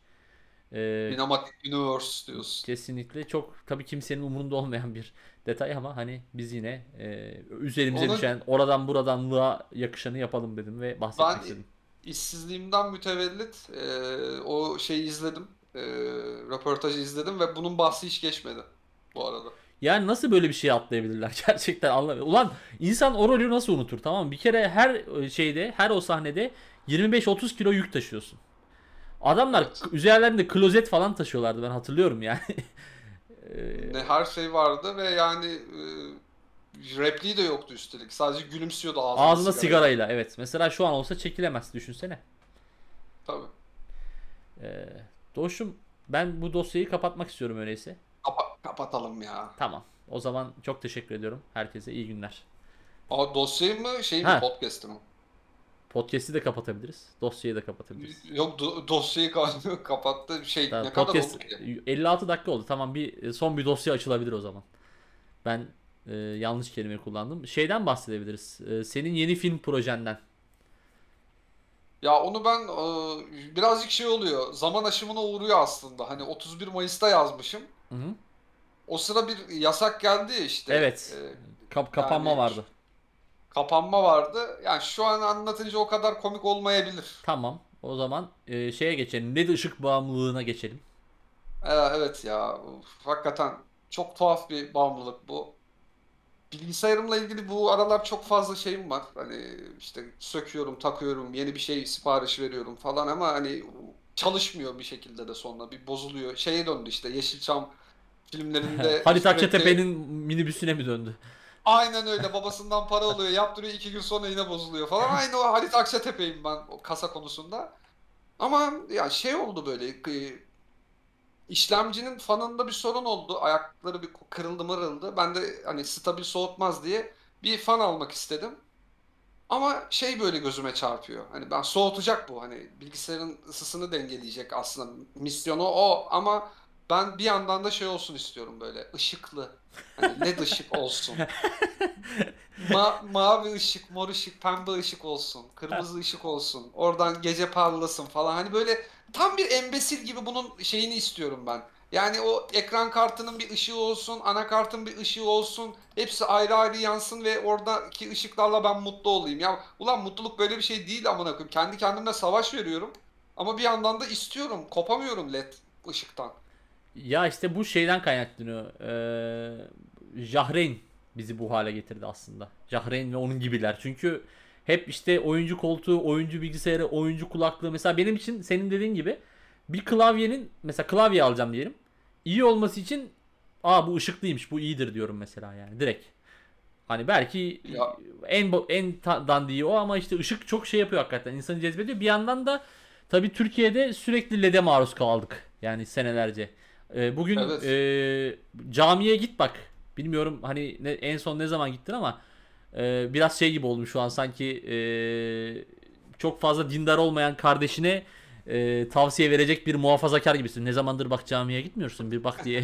e, Cinematic Universe diyorsun. kesinlikle çok tabii kimsenin umurunda olmayan bir detay ama hani biz yine e, üzerimize Onun- düşen oradan buradanlığa yakışanı yapalım dedim ve bahsetmek Ben- istedim. İşsizliğimden mütevellit e, o şeyi izledim. E, röportajı izledim ve bunun bahsi hiç geçmedi bu arada. Yani nasıl böyle bir şey atlayabilirler <laughs> gerçekten anlamıyorum. Ulan insan o rolü nasıl unutur tamam mı? Bir kere her e, şeyde her o sahnede 25-30 kilo yük taşıyorsun. Adamlar Evet. üzerlerinde klozet falan taşıyorlardı ben hatırlıyorum yani. <laughs> Ee, Ne her şey vardı ve yani e, repliği de yoktu üstelik. Sadece gülümsüyordu ağzına Ağzında sigara. sigarayla evet. Mesela şu an olsa çekilemez düşünsene. Tabii. Ee, Doğuş'um ben bu dosyayı kapatmak istiyorum öyleyse. Kapa- kapatalım ya. Tamam. O zaman çok teşekkür ediyorum. Herkese iyi günler. Aa, dosyayı mı şey mi podcast'ı mı? Podcast'i de kapatabiliriz. Dosyayı da kapatabiliriz. Yok do- dosyayı ka- <laughs> kapattı. Şey Tamam, ne kadar podcast oldu ki? 56 dakika oldu. Tamam bir son bir dosya açılabilir o zaman. Ben e, yanlış kelime kullandım. Şeyden bahsedebiliriz. E, senin yeni film projenden. Ya onu ben e, birazcık şey oluyor. Zaman aşımına uğruyor aslında. Hani 31 Mayıs'ta yazmışım. Hı hı. O sıra bir yasak geldi işte. Evet. E, Kap- kapanma Yani- vardı. Kapanma vardı. Yani şu an anlatınca o kadar komik olmayabilir. Tamam. O zaman e, şeye geçelim. Ne de ışık bağımlılığına geçelim. Ee, evet ya. uf, hakikaten çok tuhaf bir bağımlılık bu. Bilgisayarımla ilgili bu aralar çok fazla şeyim var. Hani işte söküyorum, takıyorum, yeni bir şey sipariş veriyorum falan ama hani çalışmıyor bir şekilde de sonra bir bozuluyor. Şeye döndü işte Yeşilçam filmlerinde <laughs> Halit sürekli- Akçatepe'nin minibüsüne mi döndü? Aynen öyle babasından para alıyor yaptırıyor iki gün sonra yine bozuluyor falan. Aynı o Halit Akçatepe'yim ben o kasa konusunda. Ama ya şey oldu böyle e, işlemcinin fanında bir sorun oldu. Ayakları bir kırıldı mırıldı. Ben de hani stabil soğutmaz diye bir fan almak istedim. Ama şey böyle gözüme çarpıyor. Hani ben soğutacak bu. Hani bilgisayarın ısısını dengeleyecek aslında. Misyonu o ama ben bir yandan da şey olsun istiyorum böyle ışıklı. Hani led <laughs> ışık olsun. <laughs> Ma mavi ışık, mor ışık, pembe ışık olsun. Kırmızı ışık olsun. Oradan gece parlasın falan. Hani böyle tam bir embesil gibi bunun şeyini istiyorum ben. Yani o ekran kartının bir ışığı olsun, anakartın bir ışığı olsun. Hepsi ayrı ayrı yansın ve oradaki ışıklarla ben mutlu olayım. Ya ulan mutluluk böyle bir şey değil amına koyayım. Kendi kendimle savaş veriyorum. Ama bir yandan da istiyorum. Kopamıyorum led ışıktan. Ya işte bu şeyden kaynaklanıyor. Ee, Jahreyn bizi bu hale getirdi aslında. Jahreyn ve onun gibiler. Çünkü hep işte oyuncu koltuğu, oyuncu bilgisayarı, oyuncu kulaklığı. Mesela benim için senin dediğin gibi bir klavyenin mesela klavye alacağım diyelim. İyi olması için aa bu ışıklıymış, bu iyidir diyorum mesela yani direkt. Hani belki Ya. en en dandiği o ama işte ışık çok şey yapıyor hakikaten. insanı cezbediyor. Bir yandan da tabii Türkiye'de sürekli LED'e maruz kaldık. Yani senelerce. Ee, bugün Evet. e, camiye git bak. Bilmiyorum hani ne, en son ne zaman gittin ama e, biraz şey gibi oldum şu an sanki e, çok fazla dindar olmayan kardeşine e, tavsiye verecek bir muhafazakar gibisin. Ne zamandır bak camiye gitmiyorsun bir bak diye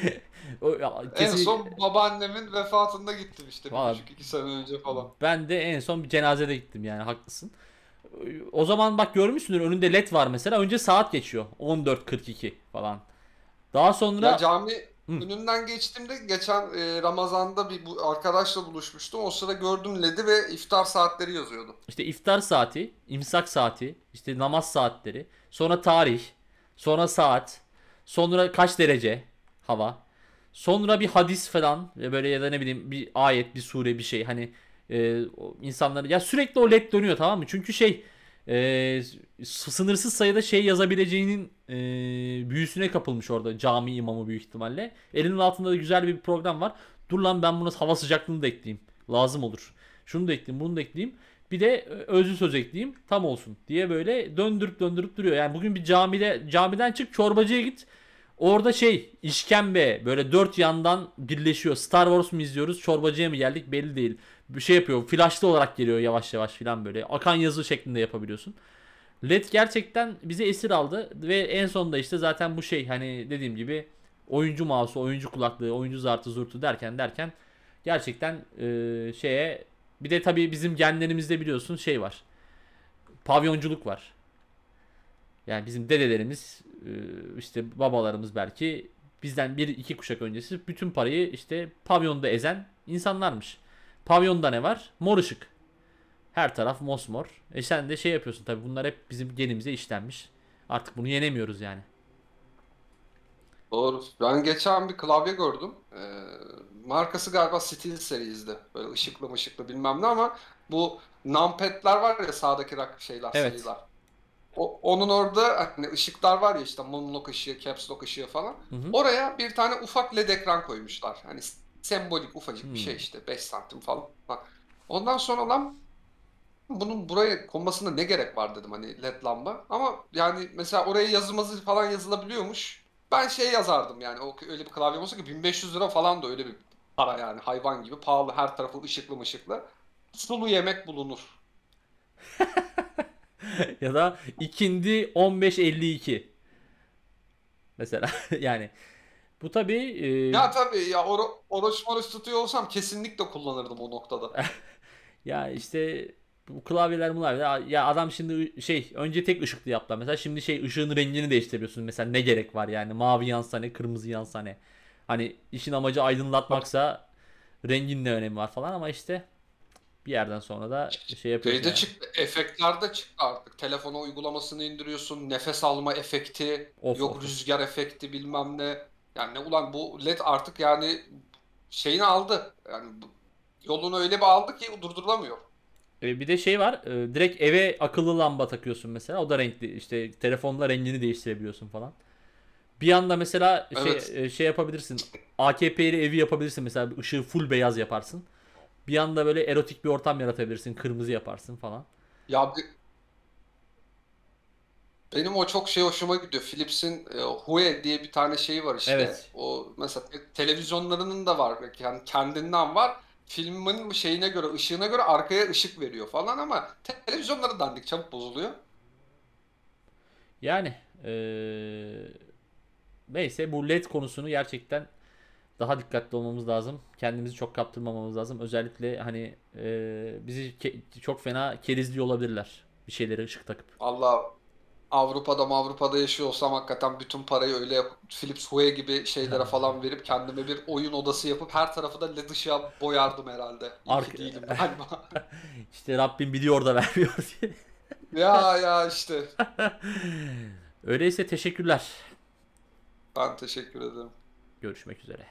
<laughs> o, ya, En kesin- son babaannemin vefatında gittim işte bir Vay. buçuk iki sene önce falan. Ben de en son bir cenazede gittim yani haklısın. O zaman bak görmüşsündür önünde led var mesela. Önce saat geçiyor. 14.42 falan. Daha sonra Ya cami Hı. önünden geçtiğimde geçen e, Ramazan'da bir bu arkadaşla buluşmuştum. O sırada gördüm LED'i ve iftar saatleri yazıyordu. işte iftar saati, imsak saati, işte namaz saatleri, sonra tarih, sonra saat, sonra kaç derece hava, sonra bir hadis falan ve böyle ya da ne bileyim bir ayet, bir sure, bir şey hani e, insanları ya sürekli o led dönüyor tamam mı? Çünkü şey e, sınırsız sayıda şey yazabileceğinin e, büyüsüne kapılmış orada cami imamı büyük ihtimalle. Elinin altında da güzel bir program var. Dur lan ben buna hava sıcaklığını da ekleyeyim. Lazım olur. Şunu da ekleyeyim, bunu da ekleyeyim. Bir de e, özlü söz ekleyeyim tam olsun diye böyle döndürüp döndürüp duruyor. Yani bugün bir camide camiden çık çorbacıya git. Orada şey işkembe böyle dört yandan birleşiyor. Star Wars mu izliyoruz çorbacıya mı geldik belli değil. Bir şey yapıyor flashlı olarak geliyor yavaş yavaş filan böyle. Akan yazı şeklinde yapabiliyorsun. LED gerçekten bizi esir aldı ve en sonunda işte zaten bu şey hani dediğim gibi oyuncu mouse'u, oyuncu kulaklığı, oyuncu zartı zurtu derken derken gerçekten e, şeye bir de tabii bizim genlerimizde biliyorsun şey var. Pavyonculuk var. Yani bizim dedelerimiz e, işte babalarımız belki bizden bir iki kuşak öncesi bütün parayı işte pavyonda ezen insanlarmış. Pavyonda ne var? Mor ışık. Her taraf mosmor. E sen de şey yapıyorsun tabii bunlar hep bizim genimize işlenmiş. Artık bunu yenemiyoruz yani. Doğru. Ben geçen bir klavye gördüm. Ee, markası galiba SteelSeries'di. Böyle ışıklı mışıklı bilmem ne ama bu numpad'ler var ya sağdaki rak şeyler, Evet. sayılar. O, onun orada hani ışıklar var ya işte mumluk ışığı, caps lock ışığı falan. Hı hı. Oraya bir tane ufak led ekran koymuşlar. Hani sembolik ufacık bir Hmm. şey işte 5 santim falan. Ondan sonra lan bunun buraya konmasına ne gerek var dedim hani led lamba. Ama yani mesela oraya yazılması falan yazılabiliyormuş. Ben şey yazardım yani o öyle bir klavyem olsa ki 1500 lira falan da öyle bir para yani hayvan gibi pahalı her tarafı ışıklı mışıklı. Sulu yemek bulunur. <laughs> ya da ikindi 1552. Mesela <laughs> yani bu tabii e, Ya tabii ya oro- oruç moruç tutuyor olsam kesinlikle kullanırdım o noktada. <laughs> ya işte bu klavyeler bunlar ya adam şimdi şey önce tek ışıklı yaptılar mesela şimdi şey ışığın rengini değiştiriyorsun mesela ne gerek var yani mavi yansa ne kırmızı yansa ne hani işin amacı aydınlatmaksa rengin ne önemi var falan ama işte bir yerden sonra da şey yapıyorsun Şeyde yani. çıktı, efektlerde çıktı artık. Telefona uygulamasını indiriyorsun, nefes alma efekti, Of, yok of. rüzgar efekti bilmem ne. Yani ne ulan bu LED artık yani şeyini aldı. Yani yolunu öyle bir aldı ki durdurulamıyor. E, bir de şey var e, direkt eve akıllı lamba takıyorsun mesela o da renkli işte telefonla rengini değiştirebiliyorsun falan. Bir anda mesela şey Evet. e, şey yapabilirsin AKP'li evi yapabilirsin mesela ışığı full beyaz yaparsın. Bir anda böyle erotik bir ortam yaratabilirsin kırmızı yaparsın falan. Ya bir- benim o çok şey hoşuma gidiyor. Philips'in e, Hue diye bir tane şeyi var işte. Evet. O mesela te- televizyonlarının da var. Yani kendinden var. Filmin şeyine göre, ışığına göre arkaya ışık veriyor falan ama televizyonları dandik çabuk bozuluyor. Yani e, neyse bu LED konusunu gerçekten daha dikkatli olmamız lazım. Kendimizi çok kaptırmamamız lazım. Özellikle hani e, bizi çok fena kerizliyor olabilirler. Bir şeylere ışık takıp. Allah Avrupa'da Avrupa'da yaşıyor olsam hakikaten bütün parayı öyle yapıp Philips Hue gibi şeylere falan verip kendime bir oyun odası yapıp her tarafı da led ışığa boyardım herhalde. İyi ki Arka- değilim galiba. <laughs> İşte Rabbim biliyor da vermiyor diye. Ya ya işte. Öyleyse teşekkürler. Ben teşekkür ederim. Görüşmek üzere.